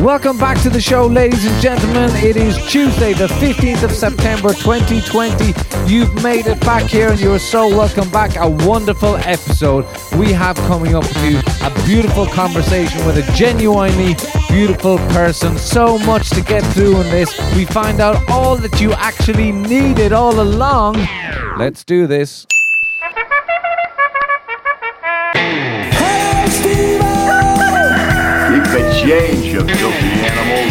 Welcome back to the show, ladies and gentlemen. It is Tuesday, the 15th of September 2020. You've made it back here and you are so welcome back. A wonderful episode we have coming up with you. A beautiful conversation with a genuinely beautiful person. So much to get through in this. We find out all that you actually needed all along. Let's do this. Change, you filthy animals.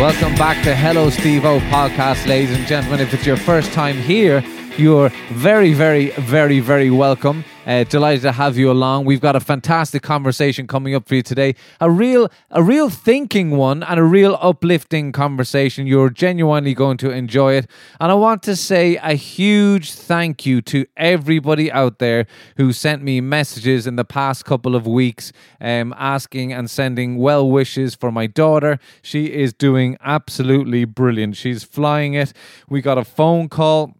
Welcome back to Hello Steve O podcast, ladies and gentlemen. If it's your first time here, you're very, very, very, very welcome. Uh, delighted to have you along. We've got a fantastic conversation coming up for you today. A real, a real thinking one and a real uplifting conversation. You're genuinely going to enjoy it. And I want to say a huge thank you to everybody out there who sent me messages in the past couple of weeks, um, asking and sending well wishes for my daughter. She is doing absolutely brilliant. She's flying it. We got a phone call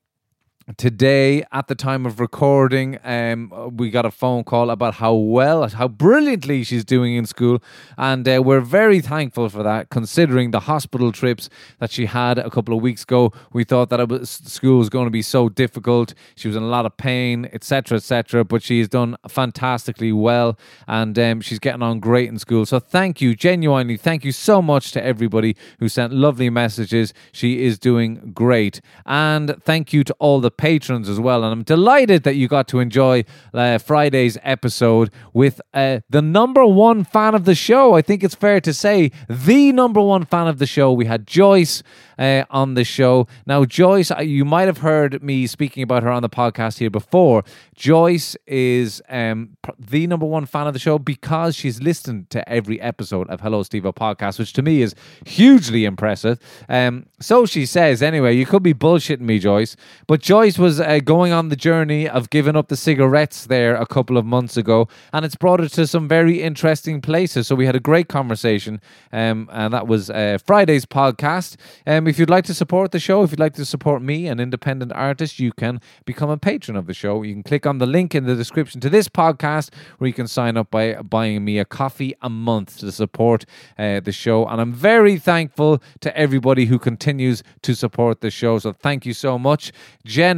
today at the time of recording um, we got a phone call about how well how brilliantly she's doing in school. And uh, we're very thankful for that considering the hospital trips that she had a couple of weeks ago. We thought that was, school was going to be so difficult. She was in a lot of pain etc etc but she's done fantastically well and um, she's getting on great in school. So thank you genuinely thank you so much to everybody who sent lovely messages. She is doing great. And thank you to all the patrons as well. And I'm delighted that you got to enjoy uh, Friday's episode with uh, the number one fan of the show. I think it's fair to say the number one fan of the show. We had Joyce uh, on the show. Now, Joyce, uh, you might have heard me speaking about her on the podcast here before. Joyce is um, the number one fan of the show because she's listened to every episode of Hello Steve podcast, which to me is hugely impressive. Um, so she says, anyway, you could be bullshitting me, Joyce, but Joyce was uh, going on the journey of giving up the cigarettes there a couple of months ago, and it's brought her to some very interesting places. So we had a great conversation, um, and that was uh, Friday's podcast. Um, if you'd like to support the show, if you'd like to support me, an independent artist, you can become a patron of the show. You can click on the link in the description to this podcast, where you can sign up by buying me a coffee a month to support uh, the show. And I'm very thankful to everybody who continues to support the show. So thank you so much.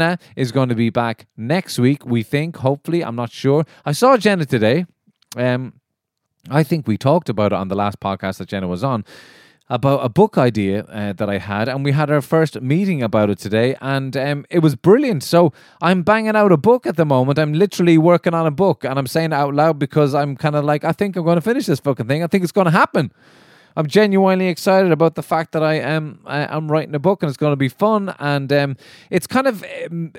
Jenna is going to be back next week, we think, hopefully. I'm not sure. I saw Jenna today. Um, I think we talked about it on the last podcast that Jenna was on about a book idea uh, that I had, and we had our first meeting about it today, and um, it was brilliant. So I'm banging out a book at the moment. I'm literally working on a book, and I'm saying it out loud because I'm kind of like, I think I'm going to finish this fucking thing. I think it's going to happen. I'm genuinely excited about the fact that I am I, I'm writing a book, and it's going to be fun, and um, it's kind of. Um,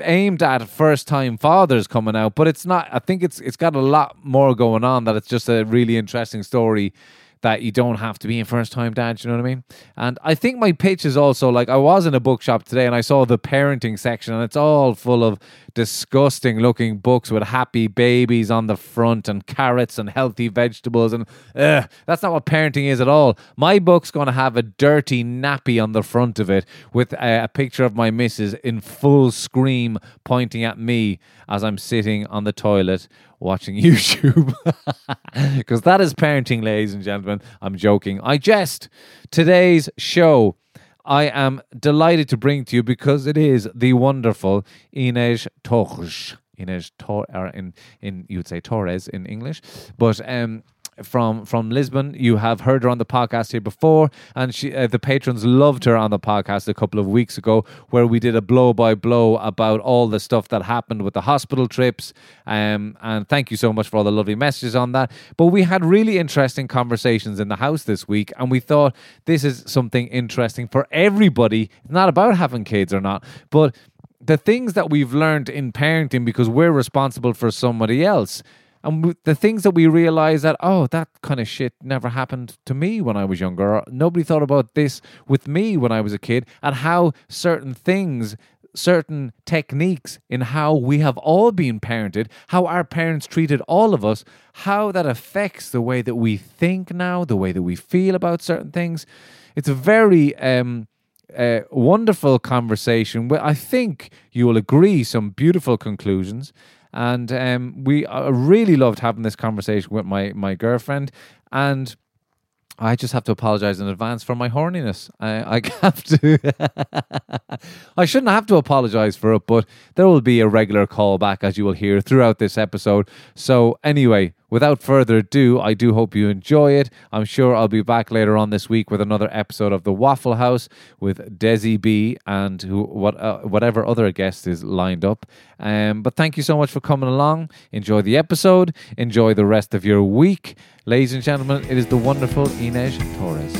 aimed at first time fathers coming out but it's not i think it's it's got a lot more going on that it's just a really interesting story that you don't have to be a first time dad. You know what I mean? And I think my pitch is also like I was in a bookshop today and I saw the parenting section and it's all full of disgusting looking books with happy babies on the front and carrots and healthy vegetables and ugh, that's not what parenting is at all. My book's going to have a dirty nappy on the front of it with a, a picture of my missus in full scream pointing at me as I'm sitting on the toilet watching YouTube. Because that is parenting, ladies and gentlemen. I'm joking. I jest. Today's show. I am delighted to bring to you because it is the wonderful Inez Torres. Inez Tor- or in in you'd say Torres in English, but um from from Lisbon. You have heard her on the podcast here before, and she uh, the patrons loved her on the podcast a couple of weeks ago, where we did a blow by blow about all the stuff that happened with the hospital trips. Um, and thank you so much for all the lovely messages on that. But we had really interesting conversations in the house this week, and we thought this is something interesting for everybody. Not about having kids or not, but the things that we've learned in parenting because we're responsible for somebody else and the things that we realize that oh that kind of shit never happened to me when i was younger nobody thought about this with me when i was a kid and how certain things certain techniques in how we have all been parented how our parents treated all of us how that affects the way that we think now the way that we feel about certain things it's a very um uh, wonderful conversation. Well, I think you will agree some beautiful conclusions. And um, we I really loved having this conversation with my my girlfriend. And I just have to apologize in advance for my horniness. I, I have to. I shouldn't have to apologize for it, but there will be a regular callback as you will hear throughout this episode. So, anyway, without further ado, I do hope you enjoy it. I'm sure I'll be back later on this week with another episode of the Waffle House with Desi B and who what uh, whatever other guest is lined up. Um, but thank you so much for coming along. Enjoy the episode. Enjoy the rest of your week, ladies and gentlemen. It is the wonderful Inez Torres.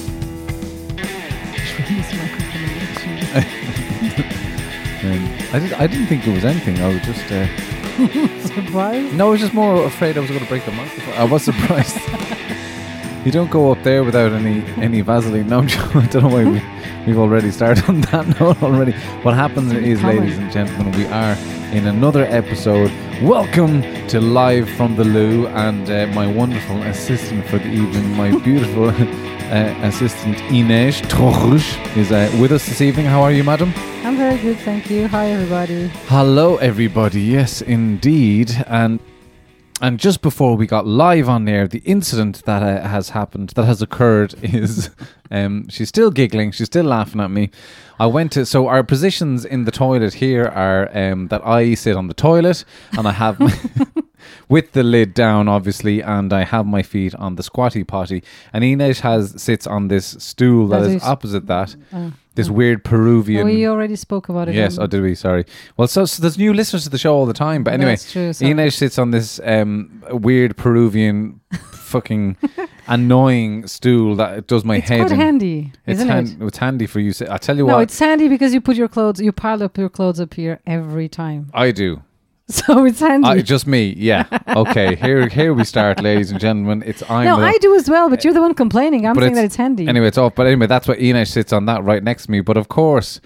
Um, I, did, I didn't think it was anything. I was just. Uh, Surprise? No, I was just more afraid I was going to break the microphone. I was surprised. you don't go up there without any any Vaseline. No. I don't know why we, we've already started on that note already. What happens is, ladies and gentlemen, we are in another episode. Welcome to Live from the Loo, and uh, my wonderful assistant for the evening, my beautiful uh, assistant Inez Torres, is uh, with us this evening. How are you, madam? I'm very good, thank you. Hi, everybody. Hello, everybody. Yes, indeed. And and just before we got live on air, the incident that uh, has happened, that has occurred, is um, she's still giggling. She's still laughing at me. I went to so our positions in the toilet here are um, that I sit on the toilet and I have. With the lid down, obviously, and I have my feet on the squatty potty, and Inez has sits on this stool that That is is- opposite that. Oh, This weird Peruvian. We already spoke about it. Yes, oh, did we? Sorry. Well, so, so there's new listeners to the show all the time. But anyway, That's true. So Inez sits on this um, weird Peruvian fucking annoying stool that does my it's head quite in. handy, It's, isn't hand- it? it's handy for you. I tell you what. No, what, it's handy because you put your clothes, you pile up your clothes up here every time. I do. So it's handy. I, just me. Yeah. Okay. Here, here we start, ladies and gentlemen. It's I'm. no, I do as well, but you're the one complaining. I'm saying that it's handy. Anyway, it's off. But anyway, that's what Inez sits on that right next to me. But of course,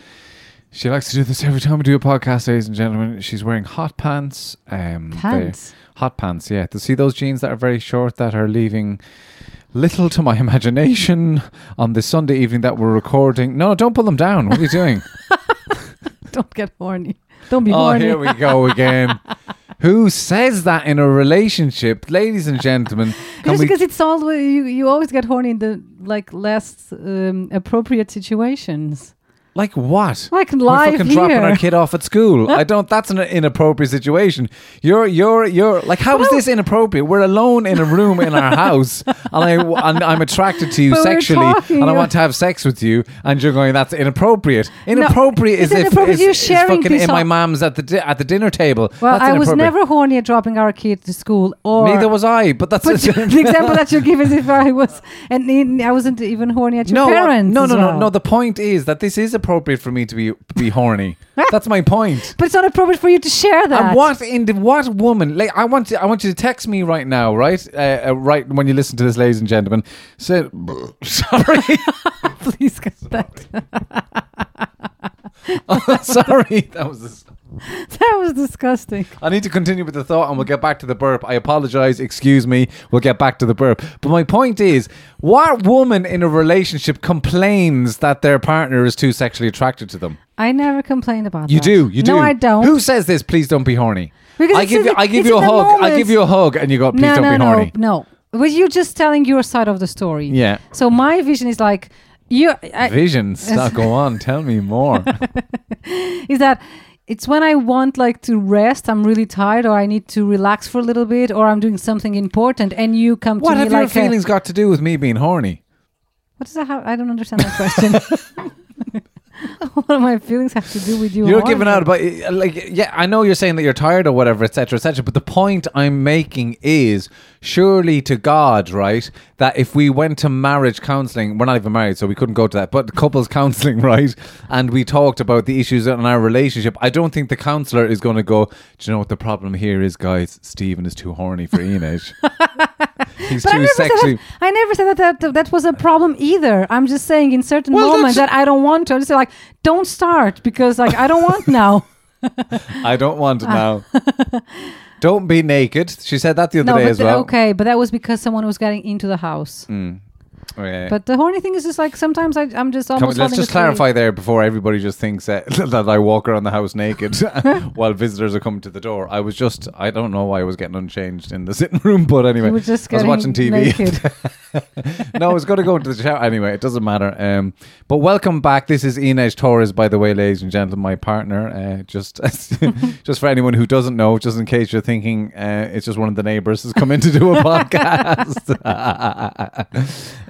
she likes to do this every time we do a podcast, ladies and gentlemen. She's wearing hot pants. Um, Pants. Hot pants, yeah. To see those jeans that are very short that are leaving little to my imagination on this Sunday evening that we're recording. No, don't pull them down. What are you doing? Don't get horny. Don't be oh, horny. here we go again. Who says that in a relationship, ladies and gentlemen? Can Just we because it's all you, you always get horny in the like less um, appropriate situations, like what? like live We're fucking here. dropping our kid off at school. I don't. That's an inappropriate situation. You're, you're, you're. Like, how is this inappropriate? We're alone in a room in our house, and I, and I'm attracted to you But we're sexually, talking, and I you're- want to have sex with you, and you're going. That's inappropriate. Inappropriate it's is if inappropriate is, you're is sharing fucking this in my on- mom's at the di- at the dinner table. well, That's I was inappropriate. never horny at dropping our kid to school, or Neither was I. But that's But the example that you give is if I was, and I wasn't even horny at your no, parents. no, as no, no, well. no. The point is that this is appropriate for me to be be horny. That's my point. But it's not appropriate for you to share that. And what in the what woman? Like, I want to, I want you to text me right now, right? Uh, uh, right when you listen to this, ladies and gentlemen. Say, sorry, Please get that. sorry. That was. This. that was disgusting. I need to continue with the thought, and we'll get back to the burp. I apologize. Excuse me. We'll get back to the burp. But my point is, what woman in a relationship complains that their partner is too sexually attracted to them? I never complained about You that. do. You do. No, I don't. Who says this? Please don't be horny. Because I it's give in you. the- I give it's you a in the hug. I moment. give you a hug, and you go. Please no, don't no, be no, horny. no. But you're just telling your side of the story. Yeah. So my vision is like you I, Visions. Stop, go on. Tell me more. is that it's when I want like to rest, I'm really tired, or I need to relax for a little bit, or I'm doing something important, and you come to like. what have your like a- feelings got to do with me being horny? what does that have? I don't understand that question. what do my feelings have to do with you? You're giving out about like yeah. I know you're saying that you're tired or whatever, etc., etc. But the point I'm making is surely to God, right? That if we went to marriage counselling, we're not even married, so we couldn't go to that. But couples counselling, right? And we talked about the issues in our relationship. I don't think the counsellor is going to go. Do you know what the problem here is, guys? Stephen is too horny for Inez. He's But I too never, said that, I never said that, that that was a problem either. I'm just saying in certain Well, moments that I don't want to. I'm just like, don't start because like I don't want now. I don't want now. don't be naked. She said that the other no, day as well. okay, but that was because someone was getting into the house. Mm. Okay. But the horny thing is just like sometimes I, I'm just Come on, almost. let's just clarify there before everybody just thinks that, that I walk around the house naked while visitors are coming to the door. I was just, I don't know why I was getting unchanged in the sitting room, but anyway, were just I was watching TV. no, I was going to go into the shower anyway. It doesn't matter. Um, but welcome back. This is Inez Torres, by the way, ladies and gentlemen, my partner. Uh, just, just for anyone who doesn't know, just in case you're thinking uh, it's just one of the neighbours has come in to do a podcast.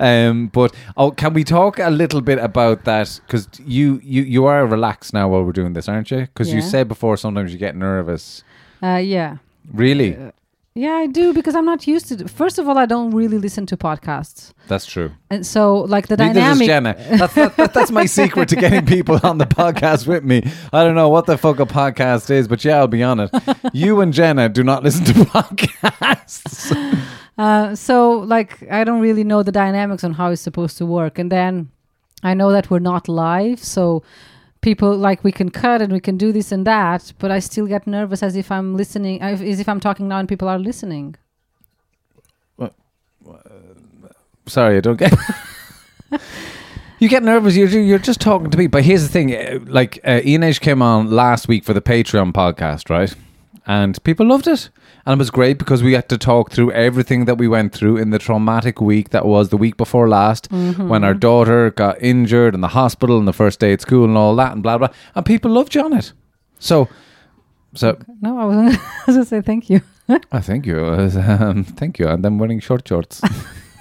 Um, but oh, can we talk a little bit about that? Because you, you, you are relaxed now while we're doing this, aren't you? Because you said before sometimes you get nervous. Uh, yeah, Really, yeah, I do because I'm not used to. it. First of all, I don't really listen to podcasts, that's true. and so like the Neither dynamic. Jenna. That's, that, that- that's my secret to getting people on the podcast with me. I don't know what the fuck a podcast is, but yeah, I'll be on it. You and Jenna do not listen to podcasts. Uh, so like I don't really know the dynamics on how it's supposed to work, and then I know that we're not live, so people like we can cut and we can do this and that, but I still get nervous as if I'm listening, as if I'm talking now and people are listening. Sorry, I don't get. You get nervous. You're you're just talking to me. But here's the thing: uh, like uh, Inez came on last week for the Patreon podcast, right? And people loved it, and it was great because we had to talk through everything that we went through in the traumatic week that was the week before last, when our daughter got injured in the hospital and the first day at school and all that, and blah blah. And people loved it. So, so No, I was, I was gonna say thank you. I thank you. Um, thank you. And I'm wearing short shorts.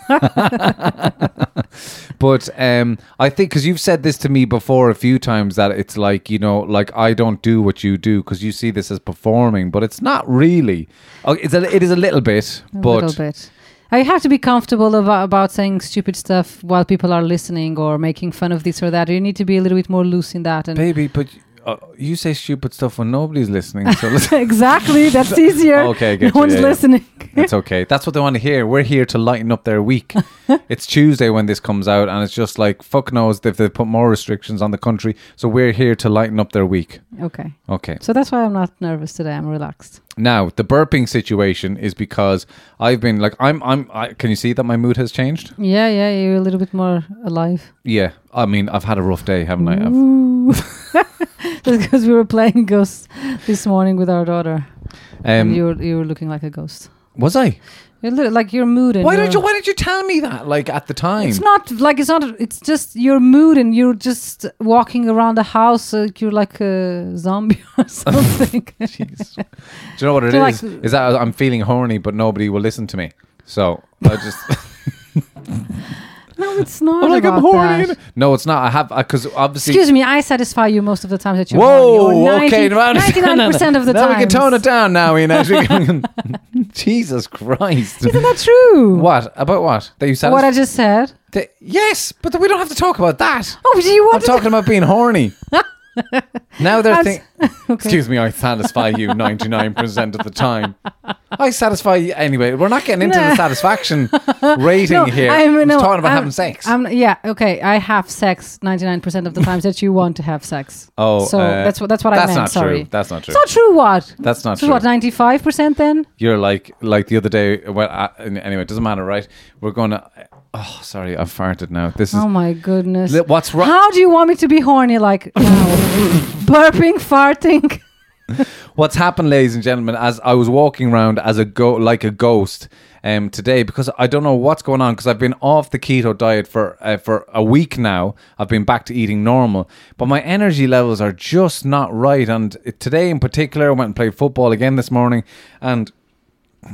but um, I think because you've said this to me before a few times that it's like you know, like I don't do what you do because you see this as performing, but it's not really. Oh, It's a, it is a little bit, A but little bit. I have to be comfortable about, about saying stupid stuff while people are listening or making fun of this or that. You need to be a little bit more loose in that. And baby, but uh, you say stupid stuff when nobody's listening, so exactly, that's easier. Okay, no you, one's yeah. listening. it's okay. That's what they want to hear. We're here to lighten up their week. it's Tuesday when this comes out, and it's just like fuck knows if they put more restrictions on the country. So we're here to lighten up their week. Okay, Okay. so that's why I'm not nervous today. I'm relaxed. Now the burping situation is because I've been like I'm I'm. I, can you see that my mood has changed? Yeah, yeah, you're a little bit more alive. Yeah. I mean I've had a rough day, haven't I? I've, Ooh. That's because we were playing ghosts this morning with our daughter, and um, you were you were looking like a ghost. was I? You're li- like your mood and Why your- don't you? Why did you tell me that? Like at the time. It's not like it's not. It's just your mood, and you're just walking around the house. Like you're like a zombie or something. Jeez. Do you know what it So, is? like- is that I'm feeling horny, but nobody will listen to me. So I just. No, it's not. I'm like I'm about horny. that. No, it's not. I have because obviously. Excuse me, I satisfy you most of the time that you're Whoa, horny. okay, no, no, no, ninety-nine percent of the now time. we can tone it down now, Ian. Jesus Christ! Isn't that true? What about what that you said? What I just said. Yes, but we don't have to talk about that. Oh, do you want I'm want to? talking about being horny. Now they're thinking. Excuse me, I satisfy you 99% of the time. I satisfy you anyway. We're not getting into the satisfaction rating No, here. I'm, no, talking about I'm- having sex. I'm, yeah, okay. I have sex ninety-nine percent of the times that you want to have sex. oh, so uh, that's what that's what I that's meant. not Sorry, true. That's not true. it's not true. What? That's not so true. what? Ninety-five percent then? You're like like the other day. Well, uh, anyway, it doesn't matter, right? We're gonna. Oh, sorry, I've farted now. This is Oh my goodness. Li- what's wrong. How do you want me to be horny like now? Burping, farting. What's happened, ladies and gentlemen, as I was walking around as a go like a ghost um, today because I don't know what's going on because I've been off the keto diet for uh, for a week now. I've been back to eating normal, but my energy levels are just not right. And today, in particular, I went and played football again this morning, and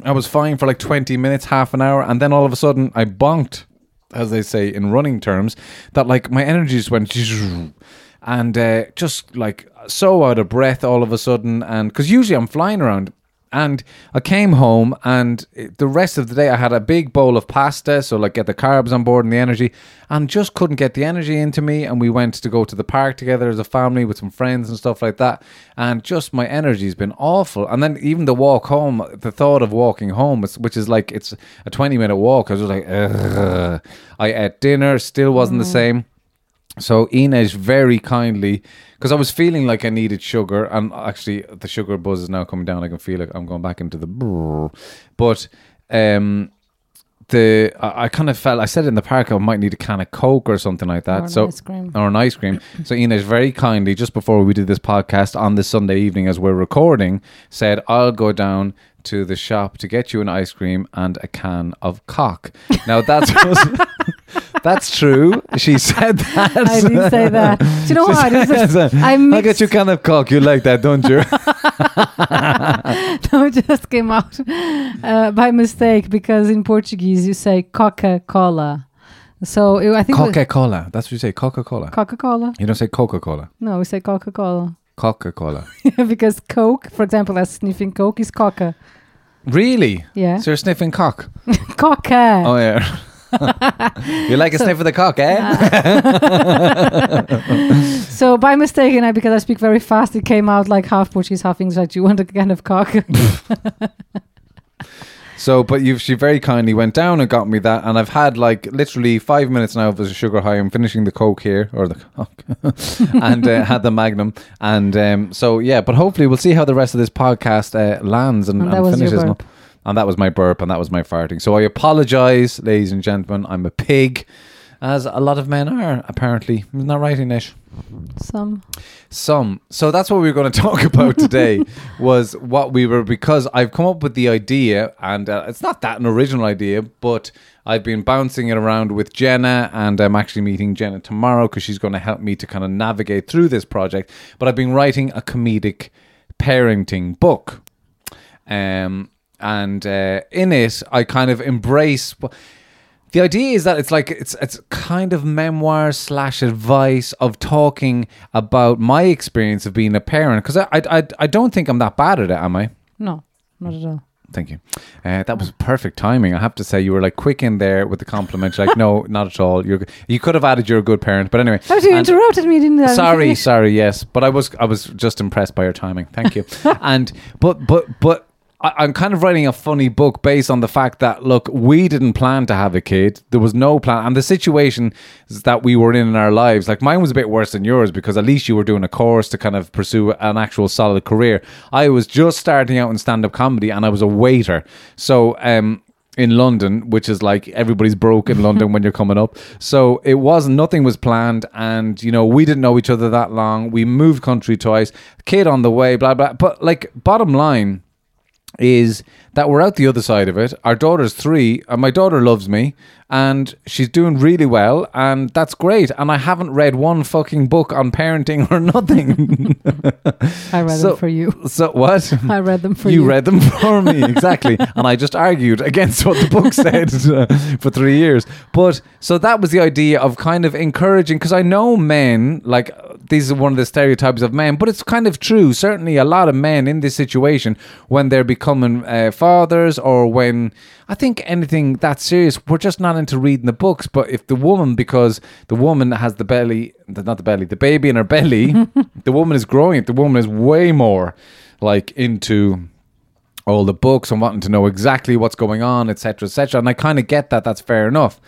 I was fine for like twenty minutes, half an hour, and then all of a sudden I bonked, as they say in running terms, that like my energy just went and uh, just like so out of breath all of a sudden. And because usually i'm flying around and i came home and the rest of the day i had a big bowl of pasta so like get the carbs on board and the energy and just couldn't get the energy into me and we went to go to the park together as a family with some friends and stuff like that and just my energy's been awful. And then even the walk home the thought of walking home which is like it's a 20 minute walk i was just like Ugh. i ate dinner still wasn't the mm. same so Inez very kindly, because I was feeling like I needed sugar, and actually the sugar buzz is now coming down. I can feel it. I'm going back into the, brrr. but um, the I, I kind of felt I said in the park I might need a can of Coke or something like that. Or an so ice cream. or an ice cream. so Inez very kindly, just before we did this podcast on this Sunday evening as we're recording, said I'll go down to the shop to get you an ice cream and a can of cock. Now that's that's true. She said that. I did say that. Do you know what? It was a- I I get you can of cock. You like that, don't you? no, it just came out uh, by mistake because in Portuguese you say Coca Cola. So it, I think Coca Cola. That's what you say. Coca Cola. Coca Cola. You don't say Coca Cola. No, we say Coca Cola Coca Cola. because Coke, for example, as sniffing Coke is Coca. Really? Yeah, So you're sniffing cock? Coca. Oh yeah. You like a So- sniff of the cock, eh? So by mistake, and I because I speak very fast, it came out like half Portuguese, half English. Like, do you want a kind of cock? So, but you, she very kindly went down and got me that, and I've had like literally five minutes now of a sugar high. I'm finishing the coke here, or the coke, and uh, had the Magnum, and um, so yeah. But hopefully, we'll see how the rest of this podcast uh, lands and, And and finishes. And that was my burp, and that was my farting. So I apologize, ladies and gentlemen. I'm a pig, as a lot of men are apparently. Isn't that right, Inez? Some. Some. So that's what we were going to talk about today was what we were because I've come up with the idea and uh, it's not that an original idea, but I've been bouncing it around with Jenna and I'm actually meeting Jenna tomorrow because she's going to help me to kind of navigate through this project. But I've been writing a comedic parenting book. Um and uh, in it I kind of embrace the idea is that it's like it's it's kind of memoir slash advice of talking about my experience of being a parent because I, I I I don't think I'm that bad at it, am I? No, not at all. Thank you. Uh, that was perfect timing. I have to say, you were like quick in there with the compliment. You're like, no, not at all. You're you could have added you're a good parent, but anyway. Oh, you And- interrupted me, didn't I? sorry, sorry, yes, but I was I was just impressed by your timing. Thank you. and but but but I, I'm kind of writing a funny book based on the fact that look, we didn't plan to have a kid. There was no plan, and the situation that we were in in our lives, like mine was a bit worse than yours because at least you were doing a course to kind of pursue an actual solid career. I was just starting out in stand up comedy, and I was a waiter. So um in London, which is like everybody's broke in London when you're coming up. So it was nothing was planned, and you know we didn't know each other that long. We moved country twice, kid on the way, blah blah. But like bottom line is that we're out the other side of it. Our daughter's three, and my daughter loves me, and she's doing really well, and that's great. And I haven't read one fucking book on parenting or nothing. I read So- them for you. so what? I read them for you you. read them for me exactly and i just argued against what the book said uh, for three years but so that was the idea of kind of encouraging because i know men like these are one of the stereotypes of men but it's kind of true certainly a lot of men in this situation when they're becoming uh, fathers or when i think anything that serious we're just not into reading the books but if the woman because the woman has the belly, not the belly the baby in her belly the woman is growing it, the woman is way more like into all the books and wanting to know exactly what's going on, etc., etc. And I kind of get that. That's fair enough.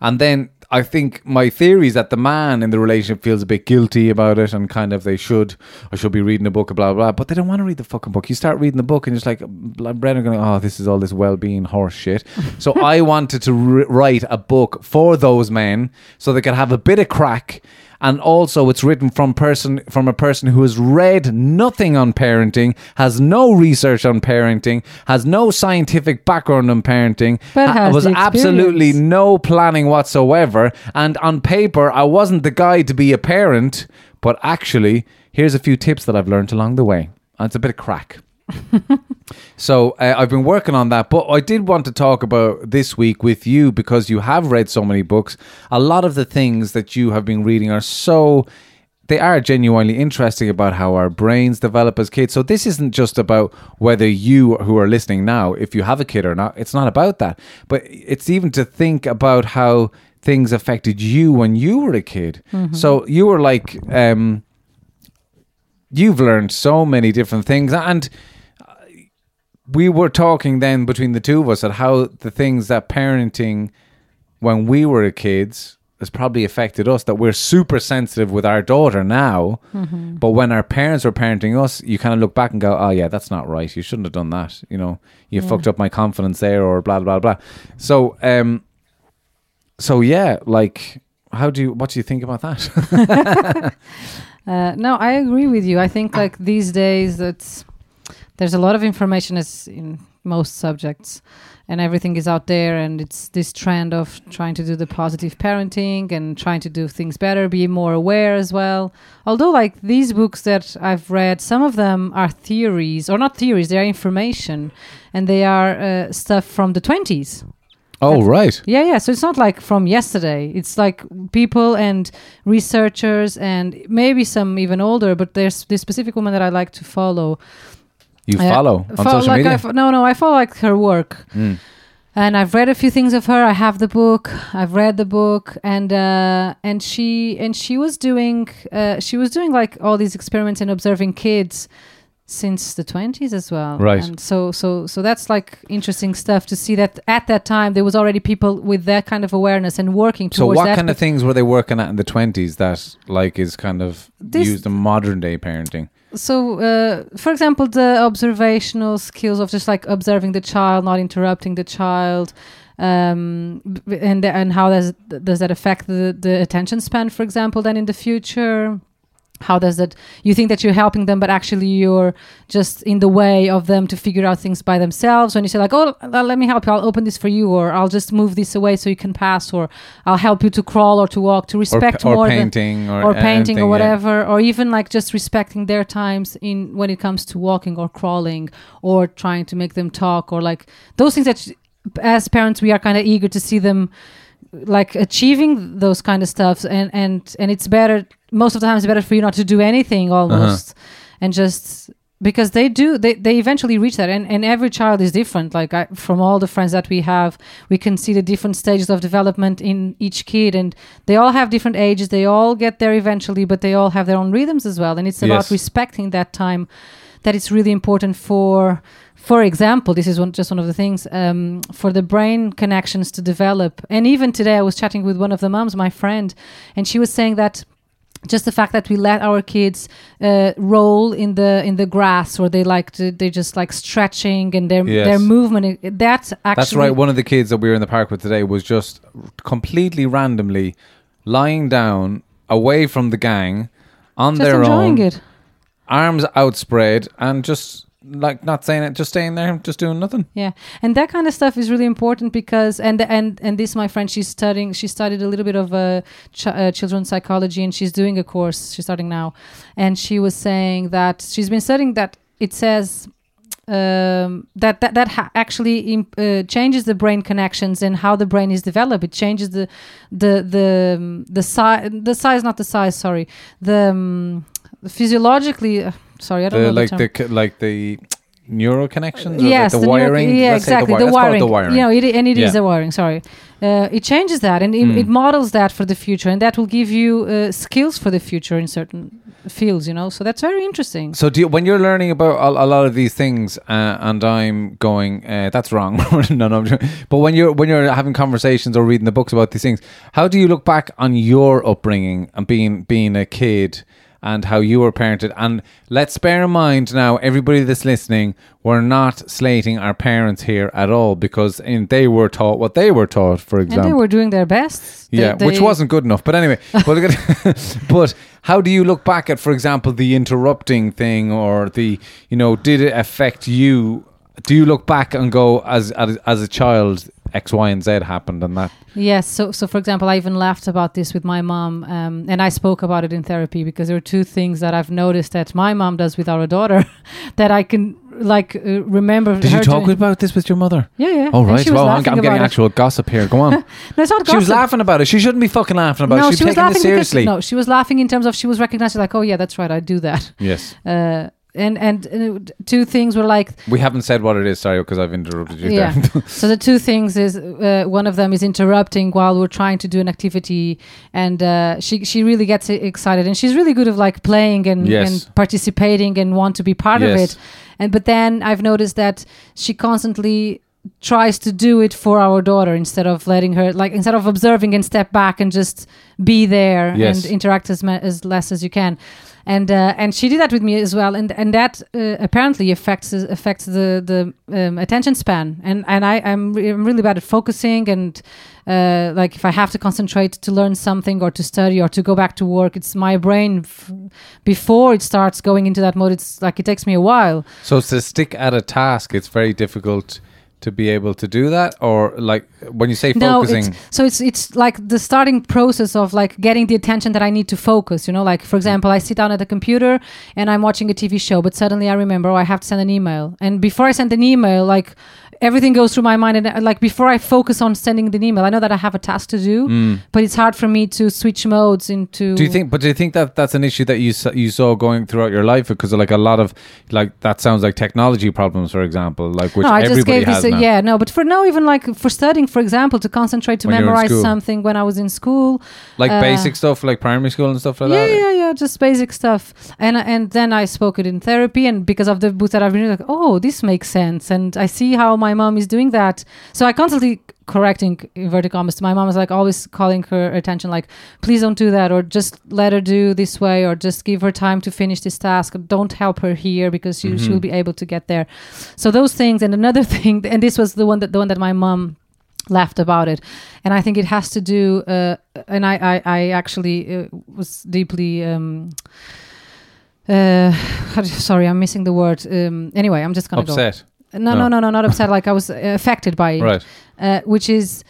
And then I think my theory is that the man in the relationship feels a bit guilty about it and kind of they should, I should be reading a book, blah, blah, blah. But they don't want to read the fucking book. You start reading the book and you're like, Brennan going, oh, this is all this well being horse shit. so I wanted to r- write a book for those men so they could have a bit of crack and also it's written from person from a person who has read nothing on parenting, has no research on parenting, has no scientific background on parenting, But ha- has was absolutely no planning whatsoever, and on paper I wasn't the guy to be a parent, but actually here's a few tips that I've learned along the way. And it's a bit of crack. So uh, I've been working on that, but I did want to talk about this week with you because you have read so many books. A lot of the things that you have been reading are so they are genuinely interesting about how our brains develop as kids. So this isn't just about whether you who are listening now, if you have a kid or not. It's not about that, but it's even to think about how things affected you when you were a kid. So you were like. Um, you've learned so many different things and we were talking then between the two of us at how the things that parenting when we were kids has probably affected us that we're super sensitive with our daughter now. But when our parents were parenting us you kind of look back and go oh yeah that's not right. You shouldn't have done that. You know you fucked up my confidence there or blah blah blah. So um so yeah like how do you what do you think about that? Uh, no, I agree with you. I think like these days, it's there's a lot of information as in most subjects, and everything is out there. And it's this trend of trying to do the positive parenting and trying to do things better, be more aware as well. Although, like these books that I've read, some of them are theories or not theories; they are information, and they are uh, stuff from the twenties. oh right Yeah, yeah. So it's not like from yesterday. It's like people and researchers and maybe some even older. But there's this specific woman that I like to follow. You follow on Fo- social like media fo- no, no, I follow like her work. Mm. And I've read a few things of her. I have the book. I've read the book, and uh, and she and she was doing uh, she was doing like all these experiments and observing kids since the 20s as well Right. and so so so that's like interesting stuff to see that at that time there was already people with that kind of awareness and working So towards so what kind of things were they working at in the twenties that like is kind of This- used in modern day parenting? So uh, for example the observational skills of just like observing the child not interrupting the child um, and and how does does that affect the, the attention span for example then in the future how does that you think that you're helping them but actually you're just in the way of them to figure out things by themselves when you say like oh uh, let me help you i'll open this for you or i'll just move this away so you can pass or i'll help you to crawl or to walk to respect pa- or more than or, or painting or yeah. whatever or even like just respecting their times in when it comes to walking or crawling or trying to make them talk or like those things that as parents we are kind of eager to see them like achieving those kind of stuff and and and it's better most of the time it's better for you not to do anything uh-huh. almost and just because they do they, they eventually reach that and, and every child is different like I, from all the friends that we have we can see the different stages of development in each kid and they all have different ages they all get there eventually but they all have their own rhythms as well and it's about Yes. respecting that time that it's really important for for example this is one, just one of the things um, for the brain connections to develop and even today i was chatting with one of the moms my friend and she was saying that just the fact that we let our kids uh, roll in the in the grass or they like to, they just like stretching and their Yes. their movement that's actually That's right. One of the kids that we were in the park with today was just completely randomly lying down away from the gang on just their enjoying own, it arms outspread, and just like not saying it, just staying there, just doing nothing. Yeah, and that kind of stuff is really important because and and and this my friend she's studying she studied a little bit of uh, ch- uh, children's psychology and she's doing a course she's starting now, and she was saying that she's been studying that it says um, that that that ha- actually imp- uh, changes the brain connections and how the brain is developed. It changes the the the um, the size the size not the size sorry the um, physiologically. Uh, sorry, I don't The know like the the term. c- like the neural connections, or yes, like the, neuro- wiring. yeah, Let's exactly. The, The, wi- it wiring. the wiring. You know, it, and it is Yeah. the wiring. Sorry, uh, it changes that, and it, Mm. it models that for the future, and that will give you uh, skills for the future in certain fields. You know, so that's very interesting. So, do you, when you're learning about a, a lot of these things, uh, and I'm going, uh, that's wrong. no, no. But when you're when you're having conversations or reading the books about these things, how do you look back on your upbringing and being being a kid and how you were parented. And let's bear in mind now, everybody that's listening, we're not slating our parents here at all because in, they were taught what they were taught, for and example. they were doing their best. They- Yeah, which wasn't good enough. But anyway, but, but how do you look back at, for example, the interrupting thing or the, you know, did it affect you? Do you look back and go, as as, as a child, X, Y, and Z happened and that? Yes. So, so for example, I even laughed about this with my mom, um, and I spoke about it in therapy because there are two things that I've noticed that my mom does with our daughter that I can like uh, remember. Did you talk about this with your mother? Yeah, yeah. Oh, right. Well, I'm, I'm getting it. actual gossip here. Go on. No, it's not gossip. she was laughing about it. She shouldn't be fucking laughing about no, it. She, she was taking laughing it seriously. because no, she was laughing in terms of she was recognizing like, oh yeah, that's right, I do that. Yes. Uh, and and two things were like We haven't said what it is, sorry, because I've interrupted you yeah. there. so the two things is uh, one of them is interrupting while we're trying to do an activity, and uh, she she really gets excited, and she's really good of like playing and, Yes. and participating and want to be part of Yes. it. And but then I've noticed that she constantly tries to do it for our daughter instead of letting her like instead of observing and step back and just be there Yes. and interact as, ma- as less as you can and uh, and she did that with me as well. And and that uh, apparently affects affects the the um, attention span. And and I I'm, re- I'm really bad at focusing and uh, like if I have to concentrate to learn something or to study or to go back to work it's my brain f- before it starts going into that mode it's like it takes me a while. So to stick at a task, it's very difficult to be able to do that, or like when you say no focusing. it's, so it's it's like the starting process of like getting the attention that i need to focus you know like for example i sit down at the computer and i'm watching a tv show but suddenly i remember oh i have to send an email and before i send an email like everything goes through my mind and uh, like before i focus on sending the email i know that i have a task to do but it's hard for me to switch modes into Mm. do you think? But do you think that that's an issue that you you saw going throughout your life? Because like a lot of like that sounds like technology problems, for example, like which no, I just everybody gave has this. A, now. yeah, no, but for now, even like for studying, for example, to concentrate to When memorize something when I was in school, like uh, basic stuff, like primary school and stuff like yeah, that. yeah, yeah, yeah, just basic stuff. And and then I spoke it in therapy, and because of the books that I've been like, oh, this makes sense, and I see how my mom is doing that. So I constantly correcting inverted commas to my mom was like always calling her attention like please don't do that or just let her do this way or just give her time to finish this task. Don't help her here because she, she'll be able to get there. So those things and another thing and this was the one that the one that my mom laughed about it. And i think it has to do uh, and i i, I actually uh, was deeply um uh sorry i'm missing the word. Um anyway i'm just gonna Upset, go no No. no no no not upset like i was uh, affected by it right? uh, which is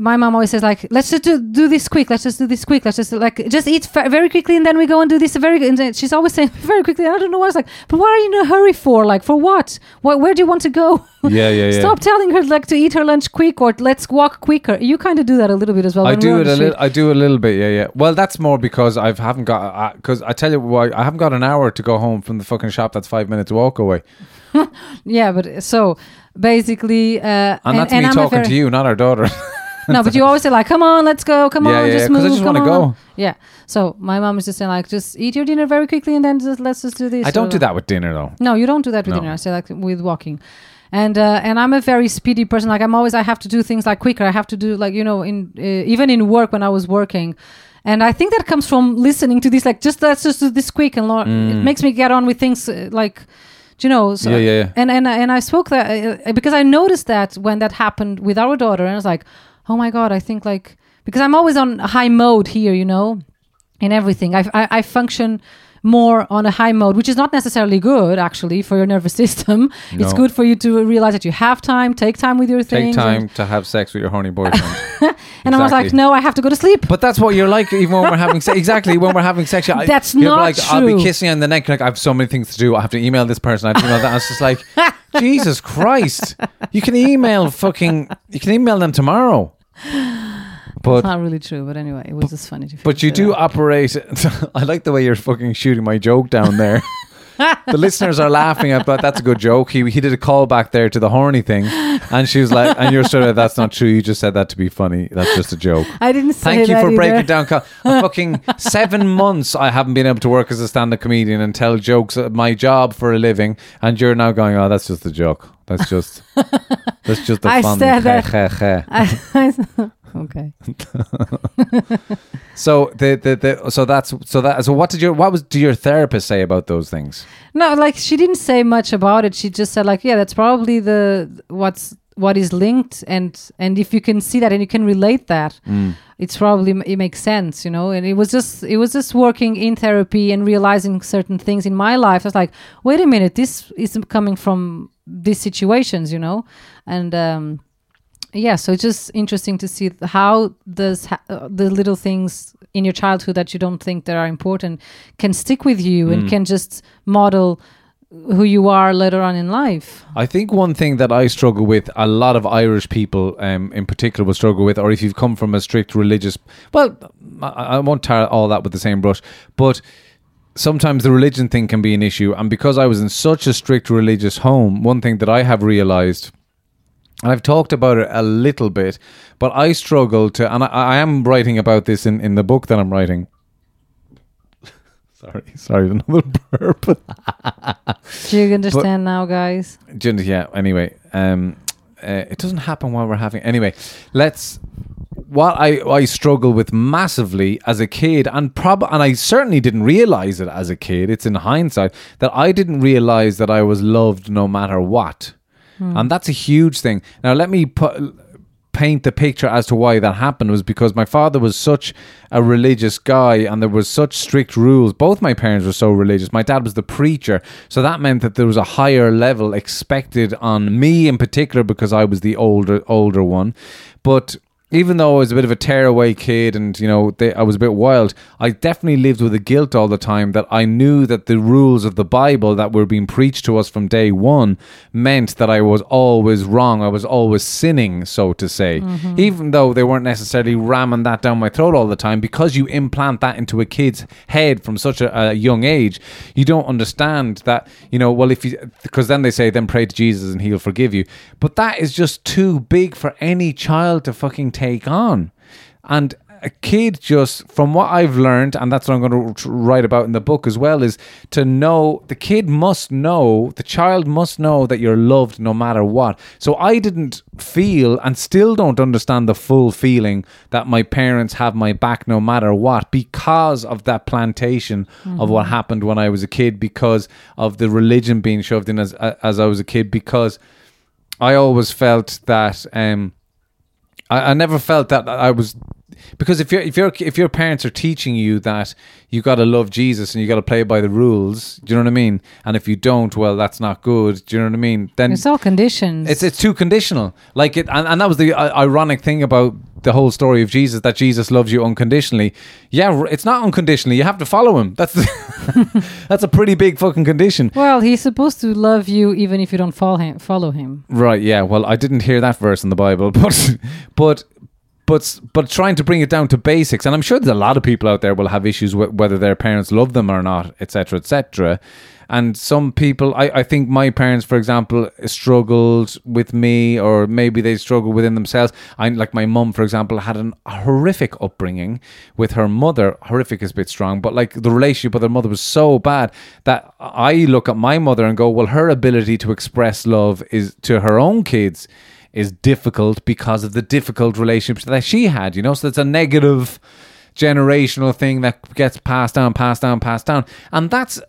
my mom always says like let's just do, do this quick let's just do this quick let's just like just eat fa- very quickly and then we go and do this very and she's always saying very quickly i don't know why i was like but what are you in a hurry for like for what what where do you want to go Yeah, yeah, yeah. stop telling her like to eat her lunch quick or let's walk quicker you kind of do that a little bit as well I do it a little. I do a little bit. Yeah, yeah. Well, that's more because I haven't got. Because I tell you why, I haven't got an hour to go home from the fucking shop. That's five minutes walk away, yeah but uh, so basically uh and, that's me I'm a talking to you, not our daughter. no, but you always say like, "Come on, let's go, come Yeah, on, yeah, just yeah, 'cause I just come on." go. Yeah. So my mom is just saying like, "Just eat your dinner very quickly, and then just let's just do this." I don't or- do that with dinner though. No, you don't do that with No. dinner. I say like with walking, and uh, and I'm a very speedy person. Like I'm always, I have to do things like quicker. I have to do like you know, in uh, even in work when I was working. And I think that comes from listening to this, like just let's just do this quick, and lo- it makes me get on with things uh, like, do you know, so. Yeah, yeah, yeah. and and and I spoke that uh, because I noticed that when that happened with our daughter, and I was like, oh my god, I think like because I'm always on high mode here, you know, in everything. I I, I function more on a high mode, which is not necessarily good actually for your nervous system. It's good for you to realize that you have time, take time with your things. Take time And, to have sex with your horny boyfriend. and I was like, no, I have to go to sleep. But that's what you're like even when we're having sex. Exactly when we're having sex. I- That's you're not like, I'll be kissing you on the neck. Like I have so many things to do. I have to email this person. I have to email that. And it's just like, Jesus Christ! You can email fucking. You can email them tomorrow. But It's not really true, but anyway, it was just funny to. but you do out. operate. I like the way you're fucking shooting my joke down there. the listeners are laughing at, but that's a good joke. He he did a call back there to the horny thing, and she was like, and you're sort of that's not true. You just said that to be funny. That's just a joke. I didn't say that. Thank you for breaking down. Co- a fucking seven months I haven't been able to work as a stand-up comedian and tell jokes at my job for a living, and you're now going, "Oh, that's just a joke. That's just that's just a I fun." said that- heh, heh, heh." I, Okay. So the, the the so that's so that so what did your what was did your therapist say about those things? No, like she didn't say much about it. She just said like, yeah, that's probably the what's what is linked, and and if you can see that and you can relate that, it's probably it makes sense, you know. And it was just it was just working in therapy and realizing certain things in my life. I was like, wait a minute, this is coming from these situations, you know, and. um yeah so it's just interesting to see how does ha- uh, the little things in your childhood that you don't think that are important can stick with you and can just model who you are later on in life I think one thing that I struggle with, a lot of Irish people um, in particular will struggle with, or if you've come from a strict religious, well, I, I won't tar all that with the same brush, but sometimes the religion thing can be an issue. And because I was in such a strict religious home, one thing that I have realized, I've talked about it a little bit, but I struggle to, and I, I am writing about this in, in the book that I'm writing. sorry, sorry, another burp. do you understand now guys yeah anyway um uh, it doesn't happen while we're having anyway let's what I, I struggle with massively as a kid and prob and I certainly didn't realize it as a kid it's in hindsight that I didn't realize that I was loved no matter what and that's a huge thing. Now let me put paint the picture as to why that happened. Was because my father was such a religious guy and there was such strict rules. Both my parents were so religious. My dad was the preacher. So that meant that there was a higher level expected on me in particular because I was the older older one. But even though I was a bit of a tearaway kid and, you know, they, I was a bit wild, I definitely lived with the guilt all the time that I knew that the rules of the Bible that were being preached to us from day one meant that I was always wrong. I was always sinning, so to say. Mm-hmm. Even though they weren't necessarily ramming that down my throat all the time, because you implant that into a kid's head from such a, a young age, you don't understand that, you know, well, if you, because then they say, then pray to Jesus and he'll forgive you. But that is just too big for any child to fucking take on. And a kid just, from what I've learned, and that's what I'm going to write about in the book as well, is to know the kid must know, the child must know that you're loved no matter what. So I didn't feel and still don't understand the full feeling that my parents have my back no matter what because of that plantation of what happened when I was a kid, because of the religion being shoved in as, as I was a kid, because I always felt that um, I, I never felt that I was because if your if your if your parents are teaching you that you got to love Jesus and you got to play by the rules, do you know what I mean? And if you don't, well, that's not good. Do you know what I mean? Then it's all conditions it's it's too conditional. Like it, and, and that was the uh, ironic thing about the whole story of Jesus that Jesus loves you unconditionally. Yeah, it's not unconditionally. You have to follow him. That's that's a pretty big fucking condition. well he's supposed to love you even if you don't follow him follow him Right, yeah. Well, I didn't hear that verse in the Bible, but but but but trying to bring it down to basics, and I'm sure there's a lot of people out there will have issues with whether their parents love them or not, etc., etc. And some people, I, I think my parents, for example, struggled with me, or maybe they struggled within themselves. I like my mum, for example, had an, a horrific upbringing with her mother. Horrific is a bit strong, but like the relationship with her mother was so bad that I look at my mother and go, well, her ability to express love is to her own kids is difficult because of the difficult relationships that she had, you know? So it's a negative generational thing that gets passed down, passed down, passed down. And that's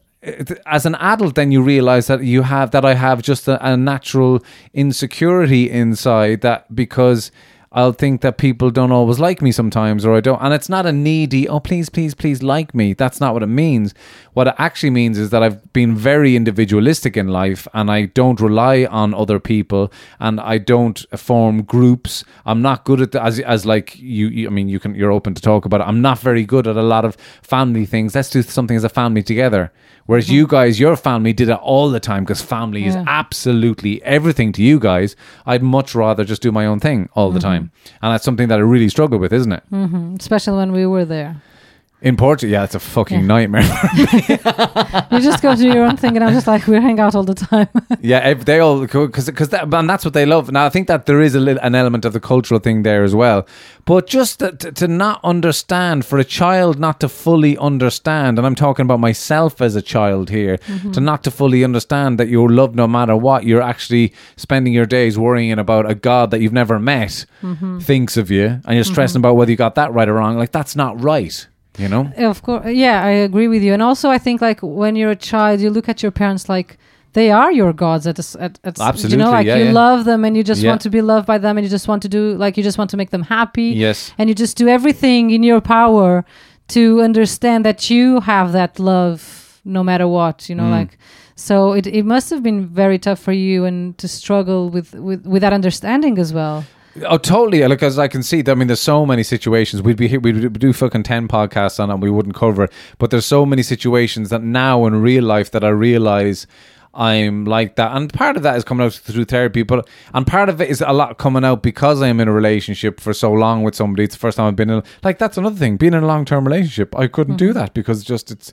as an adult then you realize that you have that I have just a, a natural insecurity inside that because I'll think that people don't always like me sometimes or I don't and it's not a needy oh please please please like me. That's not what it means. What it actually means is that I've been very individualistic in life and I don't rely on other people and I don't form groups. I'm not good at the, as as like you, you I mean you can you're open to talk about it. I'm not very good at a lot of family things. Let's do something as a family together Whereas mm-hmm. you guys, your family did it all the time because family is absolutely everything to you guys. I'd much rather just do my own thing all the mm-hmm. time. And that's something that I really struggle with, isn't it? Mm-hmm. especially when we were there In Portugal, yeah, it's a fucking Yeah. nightmare. You just go do your own thing, and I'm just like, we hang out all the time. yeah, if they all because because that, and that's what they love. Now I think that there is a little, an element of the cultural thing there as well, but just to, to, to not understand for a child not to fully understand, and I'm talking about myself as a child here, mm-hmm. to not to fully understand that you're loved no matter what. You're actually spending your days worrying about a God that you've never met mm-hmm. thinks of you, and you're mm-hmm. stressing about whether you got that right or wrong. Like that's not right. You know. Of course, yeah, I agree with you. And also, I think like when you're a child, you look at your parents like they are your gods. At, a at, at s- you know, like yeah, you yeah. love them and you just Yeah. want to be loved by them, and you just want to do like you just want to make them happy. Yes. and you just do everything in your power to understand that you have that love no matter what. You know, Mm. like. So it, it must have been very tough for you and to struggle with, with, with that understanding as well. Oh, totally. Like, as I can see, I mean, there's so many situations. We'd be here, we'd do fucking 10 podcasts on it and we wouldn't cover it. But there's so many situations that now in real life that I realize I'm like that. And part of that is coming out through therapy, but, and part of it is a lot coming out because I'm in a relationship for so long with somebody. It's the first time I've been in, like, that's another thing. Being in a long term relationship, I couldn't do mm-hmm. that because just it's,